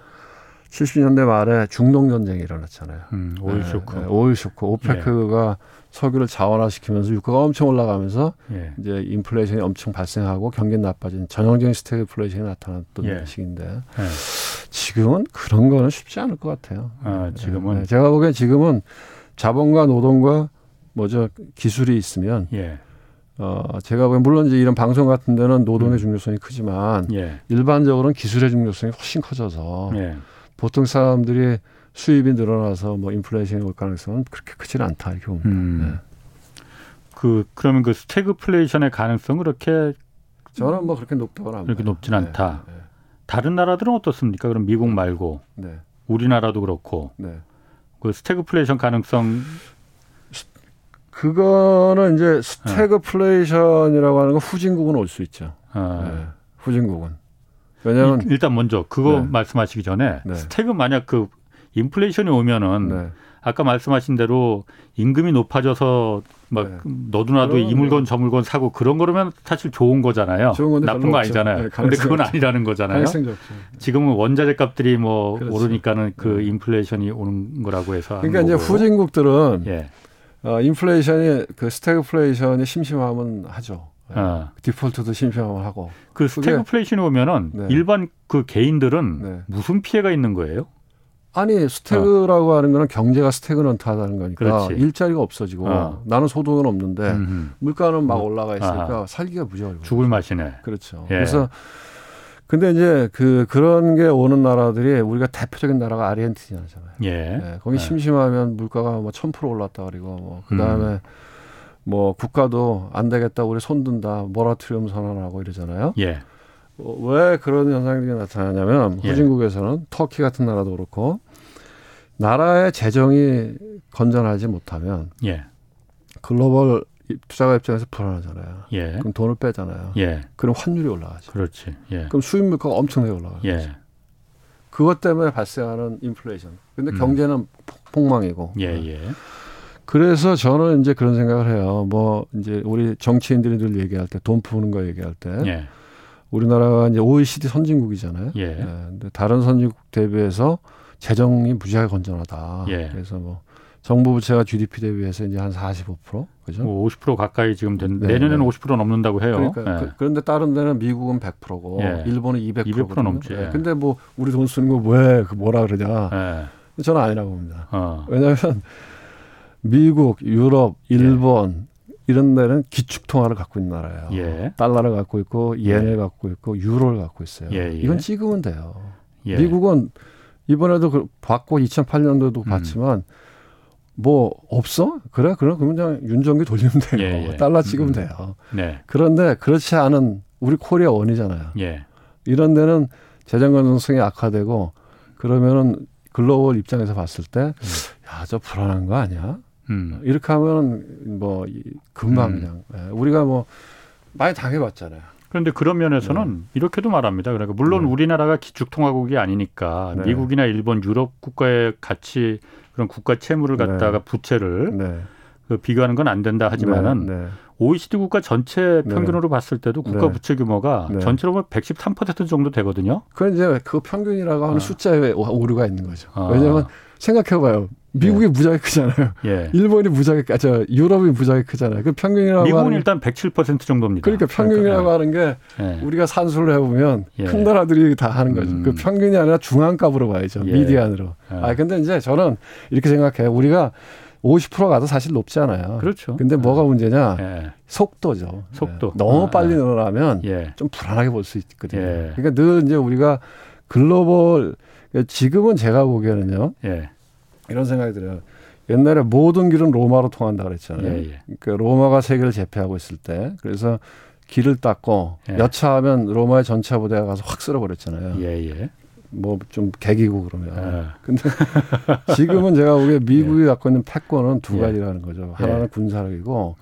70년대 말에 중동 전쟁이 일어났잖아요. 음, 오일 예, 쇼크. 예, 오일 쇼크. 오페크가 석유를 자원화시키면서 유가가 엄청 올라가면서 예. 이제 인플레이션이 엄청 발생하고 경기 나빠진 전형적인 스태그플레이션이 나타났던 예. 시기인데 예. 지금은 그런 거는 쉽지 않을 것 같아요. 아, 지금은 예, 제가 보기엔 지금은 자본과 노동과 뭐죠 기술이 있으면 예. 어, 제가 보기엔 물론 이제 이런 방송 같은 데는 노동의 음. 중요성이 크지만 예. 일반적으로는 기술의 중요성이 훨씬 커져서 예. 보통 사람들이 수입이 늘어나서 뭐 인플레이션이 올 가능성은 그렇게 크지는 않다 이렇게 봅니다. 음. 네. 그 그러면 그 스태그플레이션의 가능성 은 그렇게 저는 뭐 그렇게 높다고는 안 그렇게. 높진 않다. 네, 다른 나라들은 어떻습니까? 그럼 미국 말고 네, 우리나라도 그렇고 네. 그 스태그플레이션 가능성 그거는 이제 스태그플레이션이라고 하는 건 후진국은 올 수 있죠. 어, 네, 후진국은 왜냐하면 일- 일단 먼저 그거 네. 말씀하시기 전에 네. 스태그 만약 그 인플레이션이 오면은 네, 아까 말씀하신 대로 임금이 높아져서 막 네. 너도 나도 그럼 이 물건 저 물건 사고 그런 거라면 사실 좋은 거잖아요. 좋은 나쁜 거. 아니잖아요. 네, 근데 가능성이 그건 없죠. 아니라는 거잖아요. 지금은 원자재 값들이 뭐 그렇죠. 오르니까는 그 네. 인플레이션이 오는 거라고 해서 그러니까 이제. 후진국들은 예. 어, 인플레이션이 그 스태그플레이션이 심심하면 하죠. 네. 어. 디폴트도 심심하면 하고. 그 스태그플레이션이 오면은 네. 일반 그 개인들은 네. 무슨 피해가 있는 거예요? 아니 stag라고 하는 거는 경제가 stagnant하다는 거니까 그렇지. 일자리가 없어지고 어. 나는 소득은 없는데 음흠. 물가는 막 음. 올라가 있으니까 아하. 살기가 무지하고 죽을 맛이네. 그렇죠. 예. 그래서 근데 이제 그 그런 게 오는 나라들이 우리가 대표적인 나라가 아르헨티나잖아요. 예. 네, 거기 네. 심심하면 물가가 뭐 1000% 올랐다 그리고 뭐 그다음에 음. 뭐 국가도 안 되겠다 우리 손든다 모라토리엄 선언하고 이러잖아요. 예. 어, 왜 그런 현상들이 나타나냐면 예. 후진국에서는 터키 같은 나라도 그렇고 나라의 재정이 건전하지 못하면 예. 글로벌 투자가 입장에서 불안하잖아요. 예. 그럼 돈을 빼잖아요. 예. 그럼 환율이 올라가죠. 그렇지. 예. 그럼 수입 물가가 엄청나게 올라가요. 예. 그것 때문에 발생하는 인플레이션. 근데 음. 경제는 폭- 폭망이고. 예. 예. 그래서 저는 이제 그런 생각을 해요. 뭐 이제 우리 정치인들이 늘 얘기할 때 돈 푸는 거 얘기할 때 예. 우리나라가 이제 OECD 선진국이잖아요. 예. 예, 근데 다른 선진국 대비해서 재정이 무지하게 건전하다. 예. 그래서 뭐 정부 부채가 GDP 대비해서 이제 한 45%, 그죠? 뭐50% 가까이 지금 된 네, 내년에는 네. 50% 넘는다고 해요. 그러니까 예. 그, 런데 다른 데는 미국은 100%고 예. 일본은 200%. 200% 넘지, 예. 근데 뭐 우리 돈 쓰는 거 왜 그 뭐라 그러냐? 예. 저는 아니라고 봅니다. 어. 왜냐하면 미국, 유럽, 일본 이런 데는 기축 통화를 갖고 있는 나라예요. 예. 달러를 갖고 있고 엔을 갖고 있고 유로를 갖고 있어요. 예, 예. 이건 찍으면 돼요. 예. 미국은 이번에도 그 봤고 2008년도도 음. 봤지만 뭐 없어? 그래? 그럼 그냥 윤전기 돌리면 돼요. 예, 예. 달러 찍으면 음. 돼요. 네. 그런데 그렇지 않은 우리 코리아 원이잖아요. 예. 이런 데는 재정 가능성이 악화되고 그러면은 글로벌 입장에서 봤을 때, 야, 저 불안한 거 아니야? 음. 이렇게 하면 뭐 이- 금방 음. 그냥 예, 우리가 뭐 많이 당해 봤잖아요. 그런데 그런 면에서는 이렇게도 말합니다. 그러니까 물론 네. 우리나라가 기축통화국이 아니니까 네. 미국이나 일본, 유럽 국가의 같이 그런 국가 채무를 네. 갖다가 부채를 네. 그 비교하는 건 안 된다 하지만은 네, 네. OECD 국가 전체 네. 평균으로 봤을 때도 국가 네. 부채 규모가 네. 전체로 보면 113% 정도 되거든요. 그건 이제 그 평균이라고 하는 아. 숫자에 오- 오류가 있는 거죠. 아. 왜냐하면 생각해봐요. 미국이 무지하게 크잖아요. 예. 일본이 무지하게, 크- 아, 저 유럽이 무지하게 크잖아요. 그 평균이라고 미국은 하는 일단 107% 정도입니다. 그러니까 평균이라고 하는 게 예. 우리가 산수를 해보면 예. 큰 나라들이 다 하는 거죠. 음. 그 평균이 아니라 중앙값으로 봐야죠. 예. 미디안으로. 예. 아 근데 이제 저는 이렇게 생각해요. 우리가 50% 가도 사실 높지 않아요. 그렇죠. 근데 뭐가 문제냐? 예. 속도죠. 속도. 예. 너무 아, 빨리 아. 늘어나면 예. 좀 불안하게 볼 수 있거든요. 예. 그러니까 늘 이제 우리가 글로벌 지금은 제가 보기에는요 예. 이런 생각이 들어요. 옛날에 모든 길은 로마로 통한다 그랬잖아요. 예. 예. 그 로마가 세계를 제패하고 있을 때 그래서 길을 닦고 예. 여차하면 로마의 전차 부대가 가서 확 쓸어버렸잖아요. 예. 예. 뭐좀 개기고 그러면. 예. 근데 지금은 제가 보기에 미국이 갖고 있는 패권은 두 예. 가지라는 거죠. 하나는 예. 군사력이고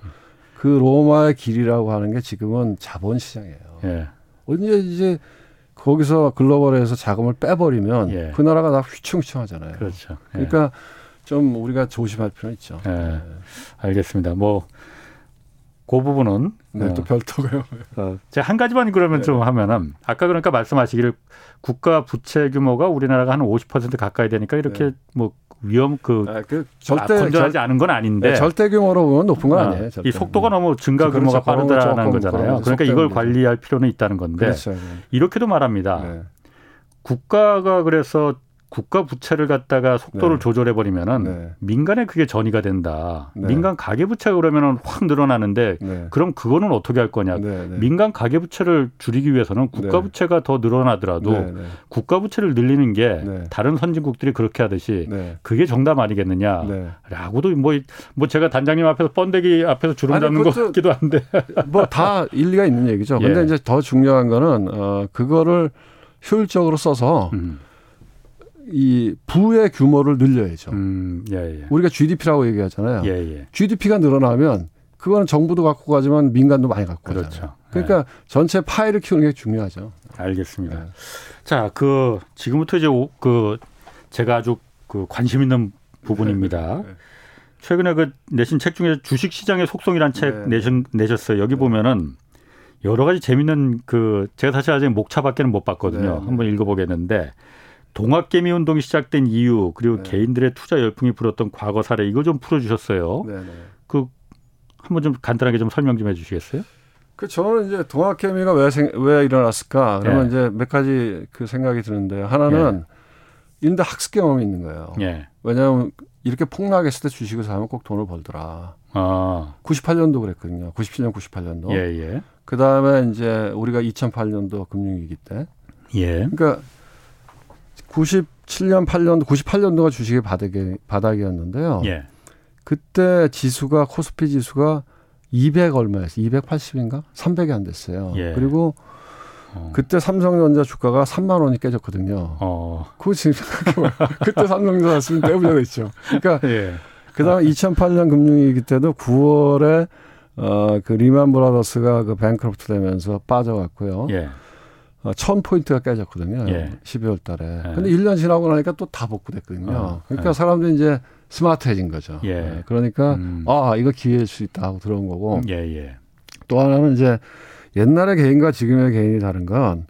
그 로마의 길이라고 하는 게 지금은 자본시장이에요. 예. 언제 이제 거기서 글로벌에서 자금을 빼버리면 예. 그 나라가 다 휘청휘청하잖아요. 그렇죠. 예. 그러니까 좀 우리가 조심할 필요는 있죠. 예. 알겠습니다. 뭐, 그 부분은. 네, 어, 또 별도고요. 어, 제가 한 가지만 그러면 네. 좀 하면은, 아까 그러니까 말씀하시기를 국가 부채 규모가 우리나라가 한 50% 가까이 되니까 이렇게 네. 뭐 위험 그, 아, 그 절대 절대 건전하지 절, 않은 건 아닌데. 네, 절대 규모로 보면 높은 건 어, 아니에요. 절대. 이 속도가 너무 증가 그렇죠. 규모가 빠르다는 조금 거잖아요. 그러니까 이걸 문제죠. 관리할 필요는 있다는 건데 그렇죠. 이렇게도 말합니다. 네. 국가가 그래서 국가 부채를 갖다가 속도를 네. 조절해 버리면은 네. 민간에 그게 전이가 된다. 네. 민간 가계 부채가 그러면은 확 늘어나는데 네. 그럼 그거는 어떻게 할 거냐? 네, 네. 민간 가계 부채를 줄이기 위해서는 국가 네. 부채가 더 늘어나더라도. 국가 부채를 늘리는 게 네. 다른 선진국들이 그렇게 하듯이 네. 그게 정답 아니겠느냐? 네. 라고도 뭐, 뭐 제가 단장님 앞에서 번데기 앞에서 주름 잡는 것 같기도 한데. 뭐 다 일리가 있는 얘기죠. 근데 예. 이제 더 중요한 거는 어 그거를 효율적으로 써서 음, 이 부의 규모를 늘려야죠. 음, 예, 예. 우리가 GDP라고 얘기하잖아요. 예, 예. GDP가 늘어나면 그거는 정부도 갖고 가지만 민간도 많이 갖고 가잖아요. 그렇죠. 그러니까 전체 파이를 키우는 게 중요하죠. 알겠습니다. 네. 자, 그 지금부터 이제 오- 그 제가 아주 그 관심 있는 부분입니다. 네. 최근에 그 내신 책 중에 주식 시장의 속성이란 책 네. 내신, 내셨어요. 여기 보면은 여러 가지 재밌는 그 제가 사실 아직 목차밖에는 못 봤거든요. 네, 네. 한번 읽어보겠는데 동학개미 운동이 시작된 이유 그리고 네. 개인들의 투자 열풍이 불었던 과거 사례 이거 좀 풀어주셨어요. 네, 네. 그 한번 좀 간단하게 좀 설명 좀 해주시겠어요? 그 저는 이제 동학개미가 왜, 생, 왜 일어났을까? 그러면 예. 이제 몇 가지 그 생각이 드는데요. 하나는 인데 학습 경험이 있는 거예요. 예. 왜냐하면 이렇게 폭락했을 때 주식을 사면 꼭 돈을 벌더라. 아, 98년도 그랬거든요. 97년, 98년도. 예, 예, 그 다음에 이제 우리가 2008년도 금융위기 때. 예, 그러니까 97년, 8년도, 98년도가 주식의 바닥이, 바닥이었는데요. 예. 그때 지수가 코스피 지수가 200 얼마였어요? 280인가? 300이 안 됐어요. 예. 그리고 어. 그때 삼성전자 주가가 3만 원이 깨졌거든요. 어, 그거 지금 생각해봐요. 그때 삼성전자 샀으면 떼부자 됐죠. 그러니까 예, 그다음 에 2008년 금융위기 때도 9월에 어, 그 리만 브라더스가 그 bankrupt 되면서 빠져갔고요. 예, 어, 1000포인트가 깨졌거든요. 예. 12월 달에. 예. 근데 1년 지나고 나니까 또 다 복구됐거든요. 어, 그러니까 예. 사람들이 이제 스마트해진 거죠. 예. 예, 그러니까 음. 아, 이거 기회일 수 있다 하고 들어온 거고. 예, 예, 또 하나는 이제 옛날의 개인과 지금의 개인이 다른 건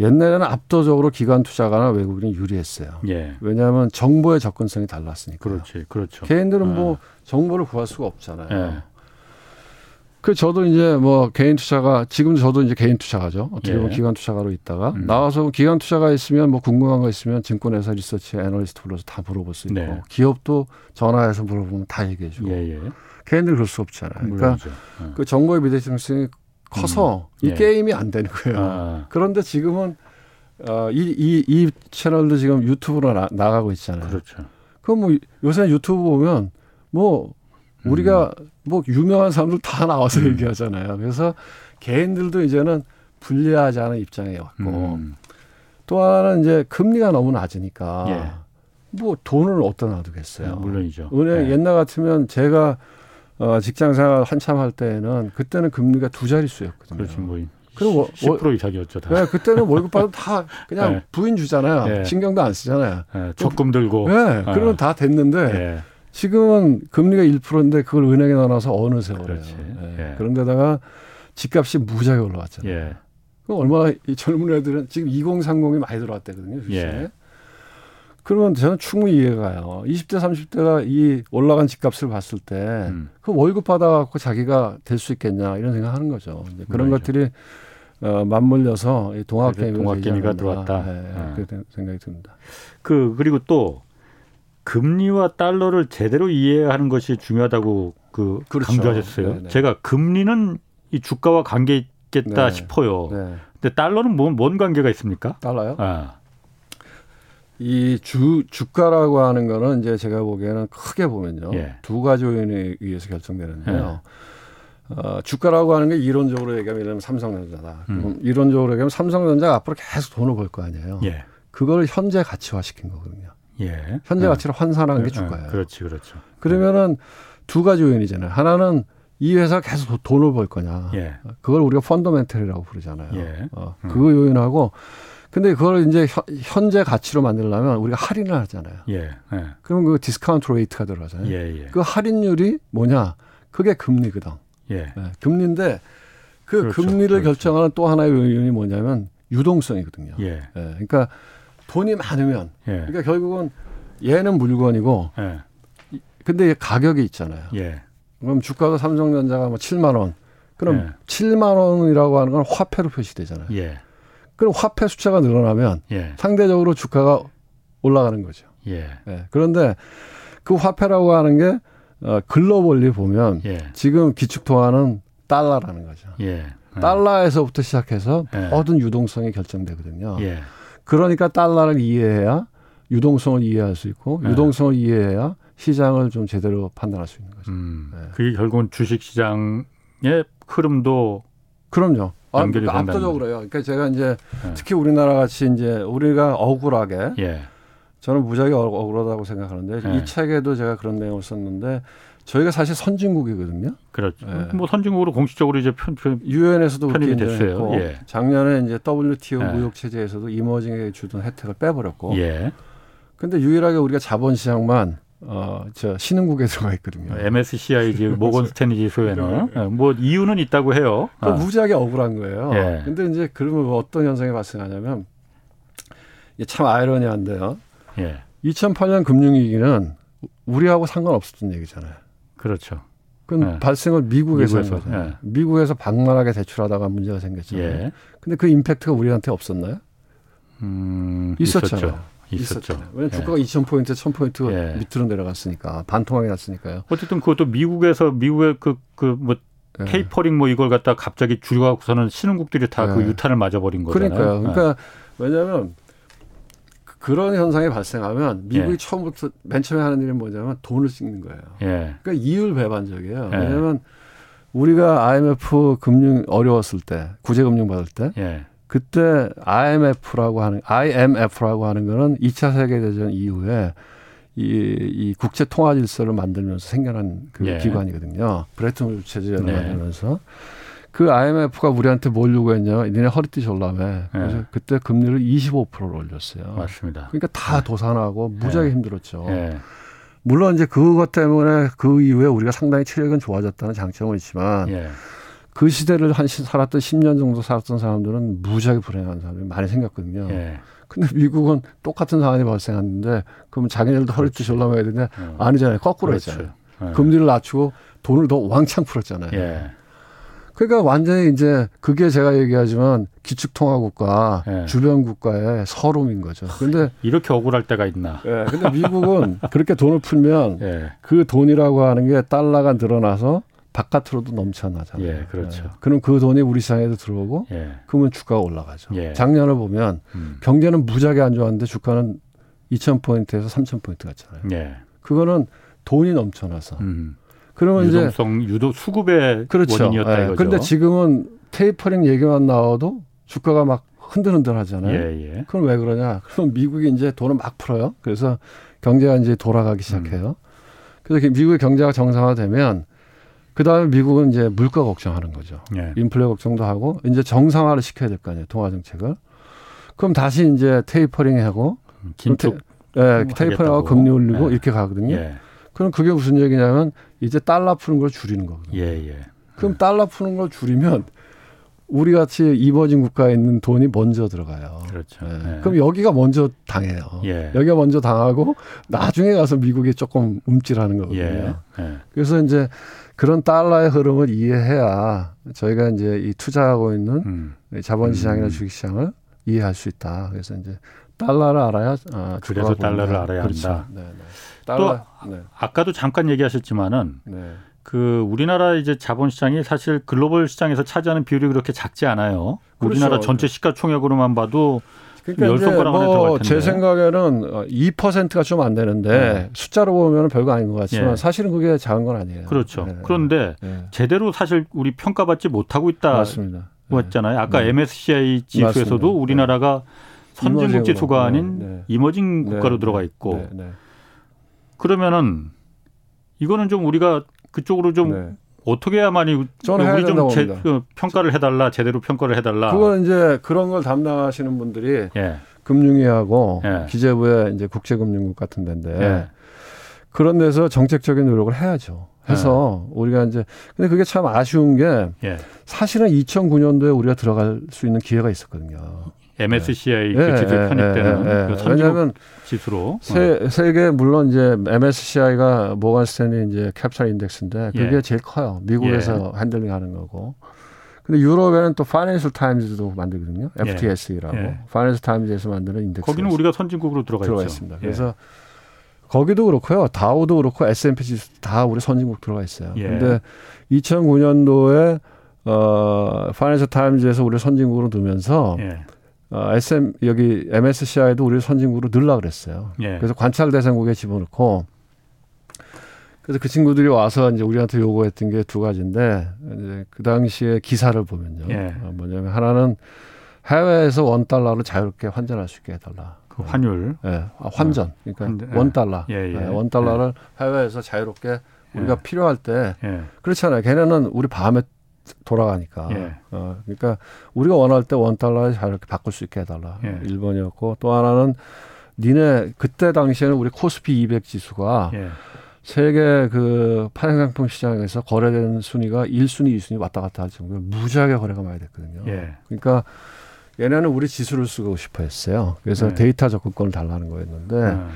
옛날에는 압도적으로 기관 투자가나 외국인이 유리했어요. 예. 왜냐하면 정보의 접근성이 달랐으니까. 그렇지, 그렇죠. 개인들은 어. 뭐 정보를 구할 수가 없잖아요. 예. 그 저도 이제 뭐 개인 투자가 지금 저도 이제 개인 투자가죠. 어떻게 보면 예. 기관 투자가로 있다가 음. 나와서 기관 투자가 있으면 뭐 궁금한 거 있으면 증권회사 리서치 애널리스트 불러서 다 물어볼 수 있고 네. 기업도 전화해서 물어보면 다 얘기해 주고 예, 예. 개인들 그럴 수 없잖아요. 그러니까. 어. 그 정보의 비대칭성이 커서 음. 이 예. 게임이 안 되는 거예요. 아, 그런데 지금은 어, 이, 이, 이 채널도 지금 유튜브로 나, 나가고 있잖아요. 그렇죠. 그럼 뭐 요새 유튜브 보면 뭐 우리가 뭐 유명한 사람들 다 나와서 음. 얘기하잖아요. 그래서 개인들도 이제는 불리하지 않은 입장에 왔고 음. 또 하나는 이제 금리가 너무 낮으니까 예. 뭐 돈을 어디다 놔두겠어요. 물론이죠. 은행 예. 옛날 같으면 제가 어, 직장 생활 한참 할 때는 그때는 금리가 두 자릿수였거든요. 그렇지 뭐 그리고 월- 10% 이상이었죠 다. 네, 그때는 월급 받으면 다 그냥 네. 부인 주잖아요. 네. 신경도 안 쓰잖아요. 예, 적금 들고. 네, 그러면 다 됐는데 예. 지금은 금리가 1%인데 그걸 은행에 넣어놔서 어느 세월에. 그렇지. 예. 그런데다가 집값이 무지하게 올라왔잖아요. 예. 그럼 얼마나 이 젊은 애들은 지금 2030이 많이 들어왔대거든요. 주식에. 예. 그러면 저는 충분히 이해가 가요. 20대, 30대가 이 올라간 집값을 봤을 때, 음. 그 월급 받아갖고 자기가 될 수 있겠냐, 이런 생각 하는 거죠. 이제 그런 물론이죠. 것들이 어, 맞물려서 이 동학개미가 동학개미가. 들어왔다. 예, 아. 그렇게 생각이 듭니다. 그 그리고 또 금리와 달러를 제대로 이해하는 것이 중요하다고 그 그렇죠. 강조하셨어요. 네네. 제가 금리는 이 주가와 관계 있겠다 네. 싶어요. 네. 근데 달러는 뭔, 뭔 관계가 있습니까? 달라요? 아, 이 주, 주가라고 하는 거는 이제 제가 보기에는 크게 보면요. 예. 두 가지 요인에 의해서 결정되는데요. 어, 주가라고 하는 게 이론적으로 얘기하면 예를 들면 삼성전자다. 음. 그럼 이론적으로 얘기하면 삼성전자가 앞으로 계속 돈을 벌 거 아니에요. 예, 그걸 현재 가치화 시킨 거거든요. 예. 현재 어. 가치를 환산한 게 어, 주가예요. 그렇지, 그렇죠. 그러면은 두 가지 요인이잖아요. 하나는 이 회사가 계속 도- 돈을 벌 거냐. 예, 그걸 우리가 펀더멘털이라고 부르잖아요. 예. 어, 음. 그거 요인하고 근데 그걸 이제 현, 현재 가치로 만들려면 우리가 할인을 하잖아요. 예, 예, 그러면 그 discount rate가 들어가잖아요. 예, 예. 그 할인율이 뭐냐? 그게 금리거든. 예. 네, 금리인데 그 그렇죠, 금리를 그렇죠. 결정하는 또 하나의 요인이 뭐냐면 유동성이거든요. 예, 네, 그러니까 돈이 많으면 예, 그러니까 결국은 얘는 물건이고 예, 근데 가격이 있잖아요. 예, 그럼 주가가 삼성전자가 뭐 7만 원. 그럼 예. 7만 원이라고 하는 건 화폐로 표시되잖아요. 예, 그럼 화폐 숫자가 늘어나면 예. 상대적으로 주가가 올라가는 거죠. 예. 예. 그런데 그 화폐라고 하는 게 어, 글로벌리 보면 예. 지금 기축통화는 달러라는 거죠. 예. 달러에서부터 시작해서 예. 모든 유동성이 결정되거든요. 예. 그러니까 달러를 이해해야 유동성을 이해할 수 있고 예. 유동성을 이해해야 시장을 좀 제대로 판단할 수 있는 거죠. 음. 네. 그게 결국은 주식 시장의 흐름도 그럼요. 아, 연결이 그러니까 된다는 압도적으로요. 그러니까 제가 이제 예. 특히 우리나라 같이 이제 우리가 억울하게 예. 저는 무지하게 억- 억울하다고 생각하는데 네. 이 책에도 제가 그런 내용을 썼는데 저희가 사실 선진국이거든요. 그렇죠. 예. 뭐 선진국으로 공식적으로 이제 편, 편 유엔에서도 편입이 됐어요. 예. 작년에 이제 WTO 예. 무역 체제에서도 이머징에게 주던 혜택을 빼버렸고 예. 근데 유일하게 우리가 자본시장만 어, 저 신흥국에 들어가 있거든요. MSCI 지금 모건 스탠리 지수에는 예, 뭐 이유는 있다고 해요. 그 아, 무지하게 억울한 거예요. 예. 근데 이제 그러면 뭐 어떤 현상이 발생하냐면 이게 참 아이러니한데요. 예. 2008년 금융위기는 우리하고 상관없었던 얘기잖아요. 그렇죠. 그건 예. 발생을 미국에서, 한 미국에서. 예. 미국에서 방만하게 대출하다가 문제가 생겼잖아요. 예. 근데 그 임팩트가 우리한테 없었나요? 음, 있었잖아요. 있었죠. 있었죠. 왜냐면 예. 주가가 2,000포인트, 1,000포인트 예. 밑으로 내려갔으니까 반통하게 났으니까요. 어쨌든 그것도 미국에서 미국의 그 그뭐 예. 테이퍼링 뭐 이걸 갖다 갑자기 줄여갖고서는 신흥국들이 다그 예. 유탄을 맞아버린 거잖아요. 그러니까요. 그러니까 왜냐하면 그- 그런 현상이 발생하면 미국이 예. 처음부터 맨 처음에 하는 일이 뭐냐면 돈을 찍는 거예요. 예. 그러니까 이율 배반적이에요. 예. 왜냐하면 우리가 IMF 금융 어려웠을 때 구제 금융 받을 때 예. 그때 IMF라고 하는 IMF라고 하는 거는 2차 세계 대전 이후에 이, 이 국제 통화 질서를 만들면서 생겨난 그 예. 기관이거든요. 브레튼 우드 체제를 네. 만들면서 그 IMF가 우리한테 뭘 요구했냐? 니네 허리띠 졸라매. 그래서 예. 그때 금리를 25%로 올렸어요. 맞습니다. 그러니까 다 도산하고 무지하게 예. 힘들었죠. 예. 물론 이제 그것 때문에 그 이후에 우리가 상당히 체력은 좋아졌다는 장점은 있지만 예. 그 시대를 한 시- 살았던 10년 정도 살았던 사람들은 무지하게 불행한 사람들이 많이 생겼거든요. 예. 근데 미국은 똑같은 상황이 발생하는데 그럼 자기네들도 허리띠 졸라매야 되냐? 어. 아니잖아요. 거꾸로 그렇죠. 했잖아요. 예. 금리를 낮추고 돈을 더 왕창 풀었잖아요. 예. 그러니까 완전히 이제 그게 제가 얘기하지만 기축통화국가 예. 주변 국가의 서름인 거죠. 근데 이렇게 억울할 때가 있나? 예, 근데 미국은 그렇게 돈을 풀면 예. 그 돈이라고 하는 게 달러가 늘어나서 바깥으로도 넘쳐나잖아요. 예, 그렇죠. 그럼 그 돈이 우리 시장에도 들어오고 예. 그러면 주가가 올라가죠. 예. 작년을 보면 음. 경제는 무지하게 안 좋았는데 주가는 2,000포인트에서 3,000포인트 갔잖아요. 예. 그거는 돈이 넘쳐나서. 음. 그러면 이제 유동성 유도 수급의 그렇죠. 원인이었다 예, 이거죠. 그런데 지금은 테이퍼링 얘기만 나와도 주가가 막 흔들흔들 하잖아요. 예, 예. 그건 왜 그러냐? 그럼 미국이 이제 돈을 막 풀어요. 그래서 경제가 이제 돌아가기 시작해요. 그래서 미국의 경제가 정상화되면 그 다음에 미국은 이제 물가 걱정하는 거죠. 예. 인플레 걱정도 하고 이제 정상화를 시켜야 될 거 아니에요. 통화 정책을. 그럼 다시 이제 테이퍼링 하고 긴축 예, 테이퍼링하고. 금리 올리고 예. 이렇게 가거든요. 예. 그럼 그게 무슨 얘기냐면 이제 달러 푸는 걸 줄이는 거거든요. 예, 예. 그럼 달러 푸는 걸 줄이면 우리 같이 이버진 국가에 있는 돈이 먼저 들어가요. 그렇죠. 예. 예. 그럼 여기가 먼저 당해요. 예. 여기가 먼저 당하고 나중에 가서 미국이 조금 움찔하는 거거든요. 예. 예. 그래서 이제 그런 달러의 흐름을 이해해야 저희가 이제 이 투자하고 있는 음. 자본시장이나 음. 주식시장을 이해할 수 있다. 그래서 이제 달러를 알아야 아, 그래서 달러를. 알아야 그렇죠. 한다. 네, 네. 달러, 네, 아까도 잠깐 얘기하셨지만은 네. 그 우리나라 이제 자본시장이 사실 글로벌 시장에서 차지하는 비율이 그렇게 작지 않아요. 그렇죠. 우리나라 전체 시가총액으로만 봐도 그러니까 열 이제 뭐제. 생각에는 2%가 좀 안 되는데 네. 숫자로 보면 별거 아닌 것 같지만 예. 사실은 그게 작은 건 아니에요. 그렇죠. 네. 그런데 네. 제대로 사실 우리 평가받지 못하고 있다고 맞습니다. 네. 했잖아요. 아까 네. MSCI 지수에서도 맞습니다. 우리나라가 선진국 이머징으로. 지수가 네, 아닌 네. 이머징 국가로 네, 들어가 네, 있고 네, 네. 그러면은 이거는 좀 우리가 그쪽으로 좀 네. 어떻게 해야만이 저는 우리 좀 제. 그 평가를 해달라 제대로 평가를 해달라. 그건 이제 그런 걸 담당하시는 분들이 예, 금융위하고 예. 기재부의 이제 국제금융국 같은 데인데 예, 그런 데서 정책적인 노력을 해야죠. 해서 우리가 이제 근데 그게 참 아쉬운 게 예. 사실은 2009년도에 우리가 들어갈 수 있는 기회가 있었거든요. MSCI 예, 그 지수에 예, 편입되는 예, 예. 그 선진국 왜냐하면 지수로. 세, 세계 물론 이제 MSCI가 모건 스탠리 이제 Capital 인덱스인데 그게 예. 제일 커요. 미국에서 handling하는 거고. 근데 유럽에는 또 파이낸셜 타임즈도 만들거든요. 예. FTSE라고. 예. 파이낸셜 타임즈에서 만드는 인덱스. 거기는 우리가 선진국으로 들어가, 들어가. 있습니다. 예. 그래서 거기도 그렇고요. 다우도 그렇고 S&P 지수 다 우리 선진국 들어가 있어요. 예. 근데 2009년도에 어 파이낸셜 타임즈에서 우리 선진국으로 두면서 예. 어, SM 여기 MSCI도 우리 선진국으로 넣으려 그랬어요. 예. 그래서 관찰 대상국에 집어넣고 그래서 그 친구들이 와서 이제 우리한테 요구했던 게 두 가지인데 이제 그 당시에 기사를 보면요. 예. 어, 뭐냐면 하나는 해외에서 원 달러로 자유롭게 환전할 수 있게 해달라. 그 환율. 예, 아, 환전. 그러니까 환전, 예. 원 달러. 예, 예. 예, 원 달러를 해외에서 자유롭게 우리가 예. 필요할 때 예. 그렇잖아요. 걔네는 우리 밤에 돌아가니까. 예. 어, 그러니까 우리가 원할 때 원 달러에 자유롭게 바꿀 수 있게 해달라. 예. 일본이었고 또 하나는 니네 그때 당시에는 우리 코스피 200 지수가 예. 세계 그 파생상품 시장에서 거래되는 순위가 1순위, 2순위 왔다 갔다 할 정도로 무지하게 거래가 많이 됐거든요. 예. 그러니까 얘네는 우리 지수를 쓰고 싶어 했어요. 그래서 네. 데이터 접근권을 달라는 거였는데 어.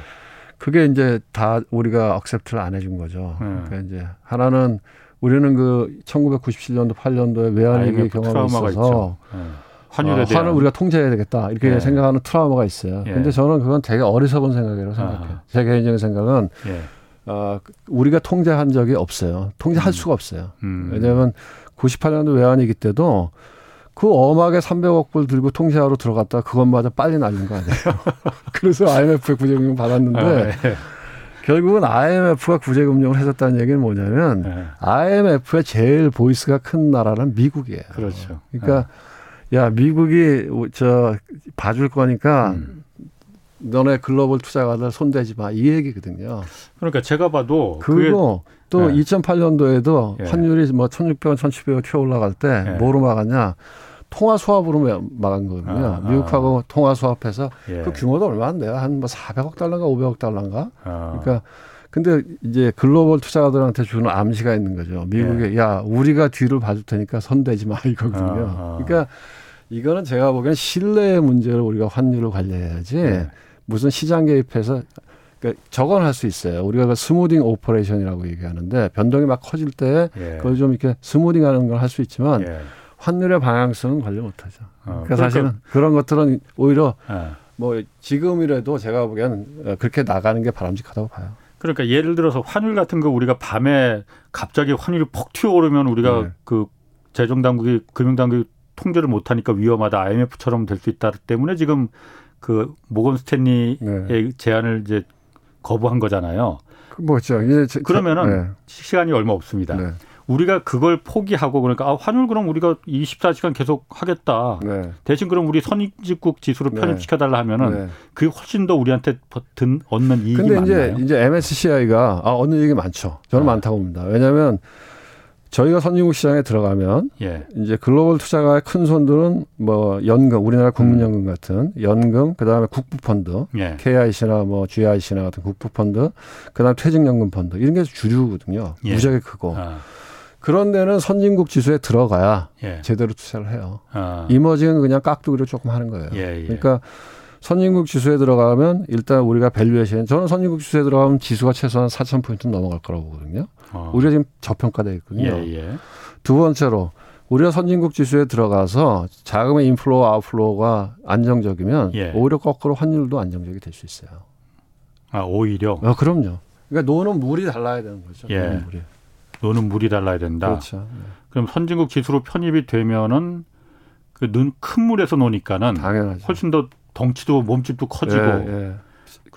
그게 이제 다 우리가 억셉트를 안 해준 거죠. 네. 그러니까 이제 하나는 우리는 그 1997년도 8년도에 외환위기 IMF 경험이 있어서. 예. 환율에 어, 대한 환을 우리가 통제해야 되겠다 이렇게 예. 생각하는 트라우마가 있어요. 예. 근데 저는 그건 되게 어리석은 생각이라고 생각해요. 아하. 제 개인적인 생각은 예. 어, 우리가 통제한 적이 없어요. 통제할 음. 수가 없어요. 음. 왜냐하면 98년도 외환위기 때도 그 엄하게 300억 불 들고 통제하러 들어갔다 그것마저 빨리 날린 거 아니에요. 그래서 IMF의 구제금융 받았는데 아, 예. 결국은 IMF가 구제금융을 해줬다는 얘기는 뭐냐면 예. IMF의 제일 보이스가 큰 나라는 미국이에요. 그렇죠. 그러니까 야 미국이 저 봐줄 거니까 음. 너네 글로벌 투자가들 손대지 마 이 얘기거든요. 그러니까 제가 봐도 그리고 또 예. 2008년도에도 예. 환율이 뭐 1,600원, 1,700원 튀어 올라갈 때 예. 뭐로 막았냐? 통화 스왑으로 마- 막은 거거든요. 아, 아. 미국하고 통화 스왑해서 예. 그 규모도 얼마인데요? 한 뭐 400억 달러인가 500억 달러인가? 어. 그러니까 근데 이제 글로벌 투자가들한테 주는 암시가 있는 거죠. 미국에 야 우리가 뒤를 봐줄 테니까 손대지 마 이거거든요. 예. 아, 아. 그러니까 이거는 제가 보기엔 신뢰의 문제를 우리가 환율을 관리해야지 예. 무슨 시장 개입해서 그러니까 저건 할 수 있어요. 우리가 그 smoothing operation이라고 얘기하는데 변동이 막 커질 때 예. 그걸 좀 이렇게 smoothing하는 걸 할 수 있지만 예. 환율의 방향성은 관리 못하죠. 어, 그러니까 사실은 그런 것들은 오히려 예. 뭐 지금이라도 제가 보기에는 어, 그렇게 나가는 게 바람직하다고 봐요. 그러니까 예를 들어서 환율 같은 거 우리가 밤에 갑자기 환율이 폭 튀어오르면 우리가 네. 그 재정 당국이 금융 당국이 통제를 못 하니까 위험하다 IMF처럼 될 수 있다 때문에 지금 그 모건 스탠리의 네. 제안을 이제 거부한 거잖아요. 그 뭐죠? 저- 그러면은 시간이 얼마 없습니다. 네. 네. 우리가 그걸 포기하고 그러니까 아, 환율 그럼 우리가 24시간 계속 하겠다. 네. 대신 그럼 우리 선진국 지수로 네. 편입시켜 달라 하면은 네. 그게 훨씬 더 우리한테 든 얻는 이익이 근데 많나요? 이제 이제 MSCI가 아, 얻는 얘기 많죠. 저는 아. 많다고 봅니다. 왜냐하면 저희가 선진국 시장에 들어가면 예. 이제 글로벌 투자가의 큰 손들은 뭐 연금, 우리나라 국민연금 같은 연금, 그 다음에 국부펀드, 예. KIC나 뭐 GIC나 같은 국부펀드, 그 다음 퇴직연금 펀드 이런 게 주류거든요. 예. 무지하게 크고 아, 그런 데는 선진국 지수에 들어가야 예. 제대로 투자를 해요. 아, emerging은 그냥 깍두기로 조금 하는 거예요. 예, 예. 그러니까 선진국 지수에 들어가면 일단 우리가 valuation 저는 선진국 지수에 들어가면 지수가 최소한 4천 포인트 넘어갈 거라고 보거든요. 어. 우리가 지금 저평가돼 있거든요. 예, 예. 두 번째로 우리가 선진국 지수에 들어가서 자금의 inflow outflow가 안정적이면 예. 오히려 거꾸로 환율도 안정적이 될 수 있어요. 아, 오히려 어, 그럼요. 그러니까 노는 물이 달라야 되는 거죠. 예. 노는 물이. 노는 물이 달라야 된다. 그렇죠. 그럼 선진국 지수로 편입이 되면은 그큰 물에서 노니까는 당연하죠. 훨씬 더 덩치도 몸집도 커지고 예, 예.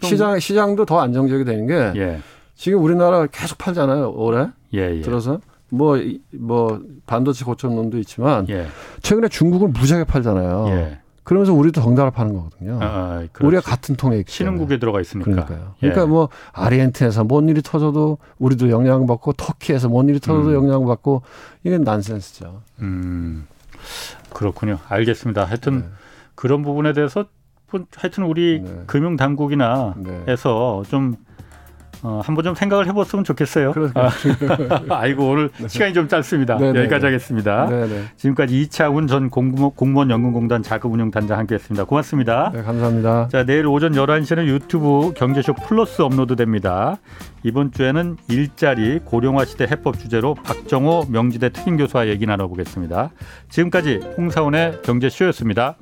시장 시장도 더 안정적이 되는 게 예. 지금 우리나라 계속 팔잖아요. 올해 예, 예. 들어서 뭐뭐 반도체 고점론도 있지만 예. 최근에 중국은 무지하게 팔잖아요. 예. 그러면서 우리도 덩달아 파는 거거든요. 아, 아. 우리가 같은 통에. 신흥국에 들어가 있으니까. 그러니까요. 예. 그러니까 뭐 아르헨틴에서 뭔 일이 터져도 우리도 영향 받고 터키에서 뭔 일이 터져도 음. 영향 받고 이게 난센스죠. 음. 그렇군요. 알겠습니다. 하여튼 네. 그런 부분에 대해서 뭐 하여튼 우리 네. 금융 당국이나 네. 해서 좀 어, 한번 좀 생각을 해봤으면 좋겠어요. 아, 아이고 오늘 시간이 좀 짧습니다. 네, 네, 여기까지 네. 하겠습니다. 네네. 지금까지 이차훈 전 공무원, 공무원 연금공단 자금운용단장 함께했습니다. 고맙습니다. 네, 감사합니다. 자, 내일 오전 11시는 유튜브 경제쇼 플러스 업로드됩니다. 이번 주에는 일자리 고령화 시대 해법 주제로 박정호 명지대 특임 교수와 얘기 나눠보겠습니다. 지금까지 홍사원의 경제쇼였습니다.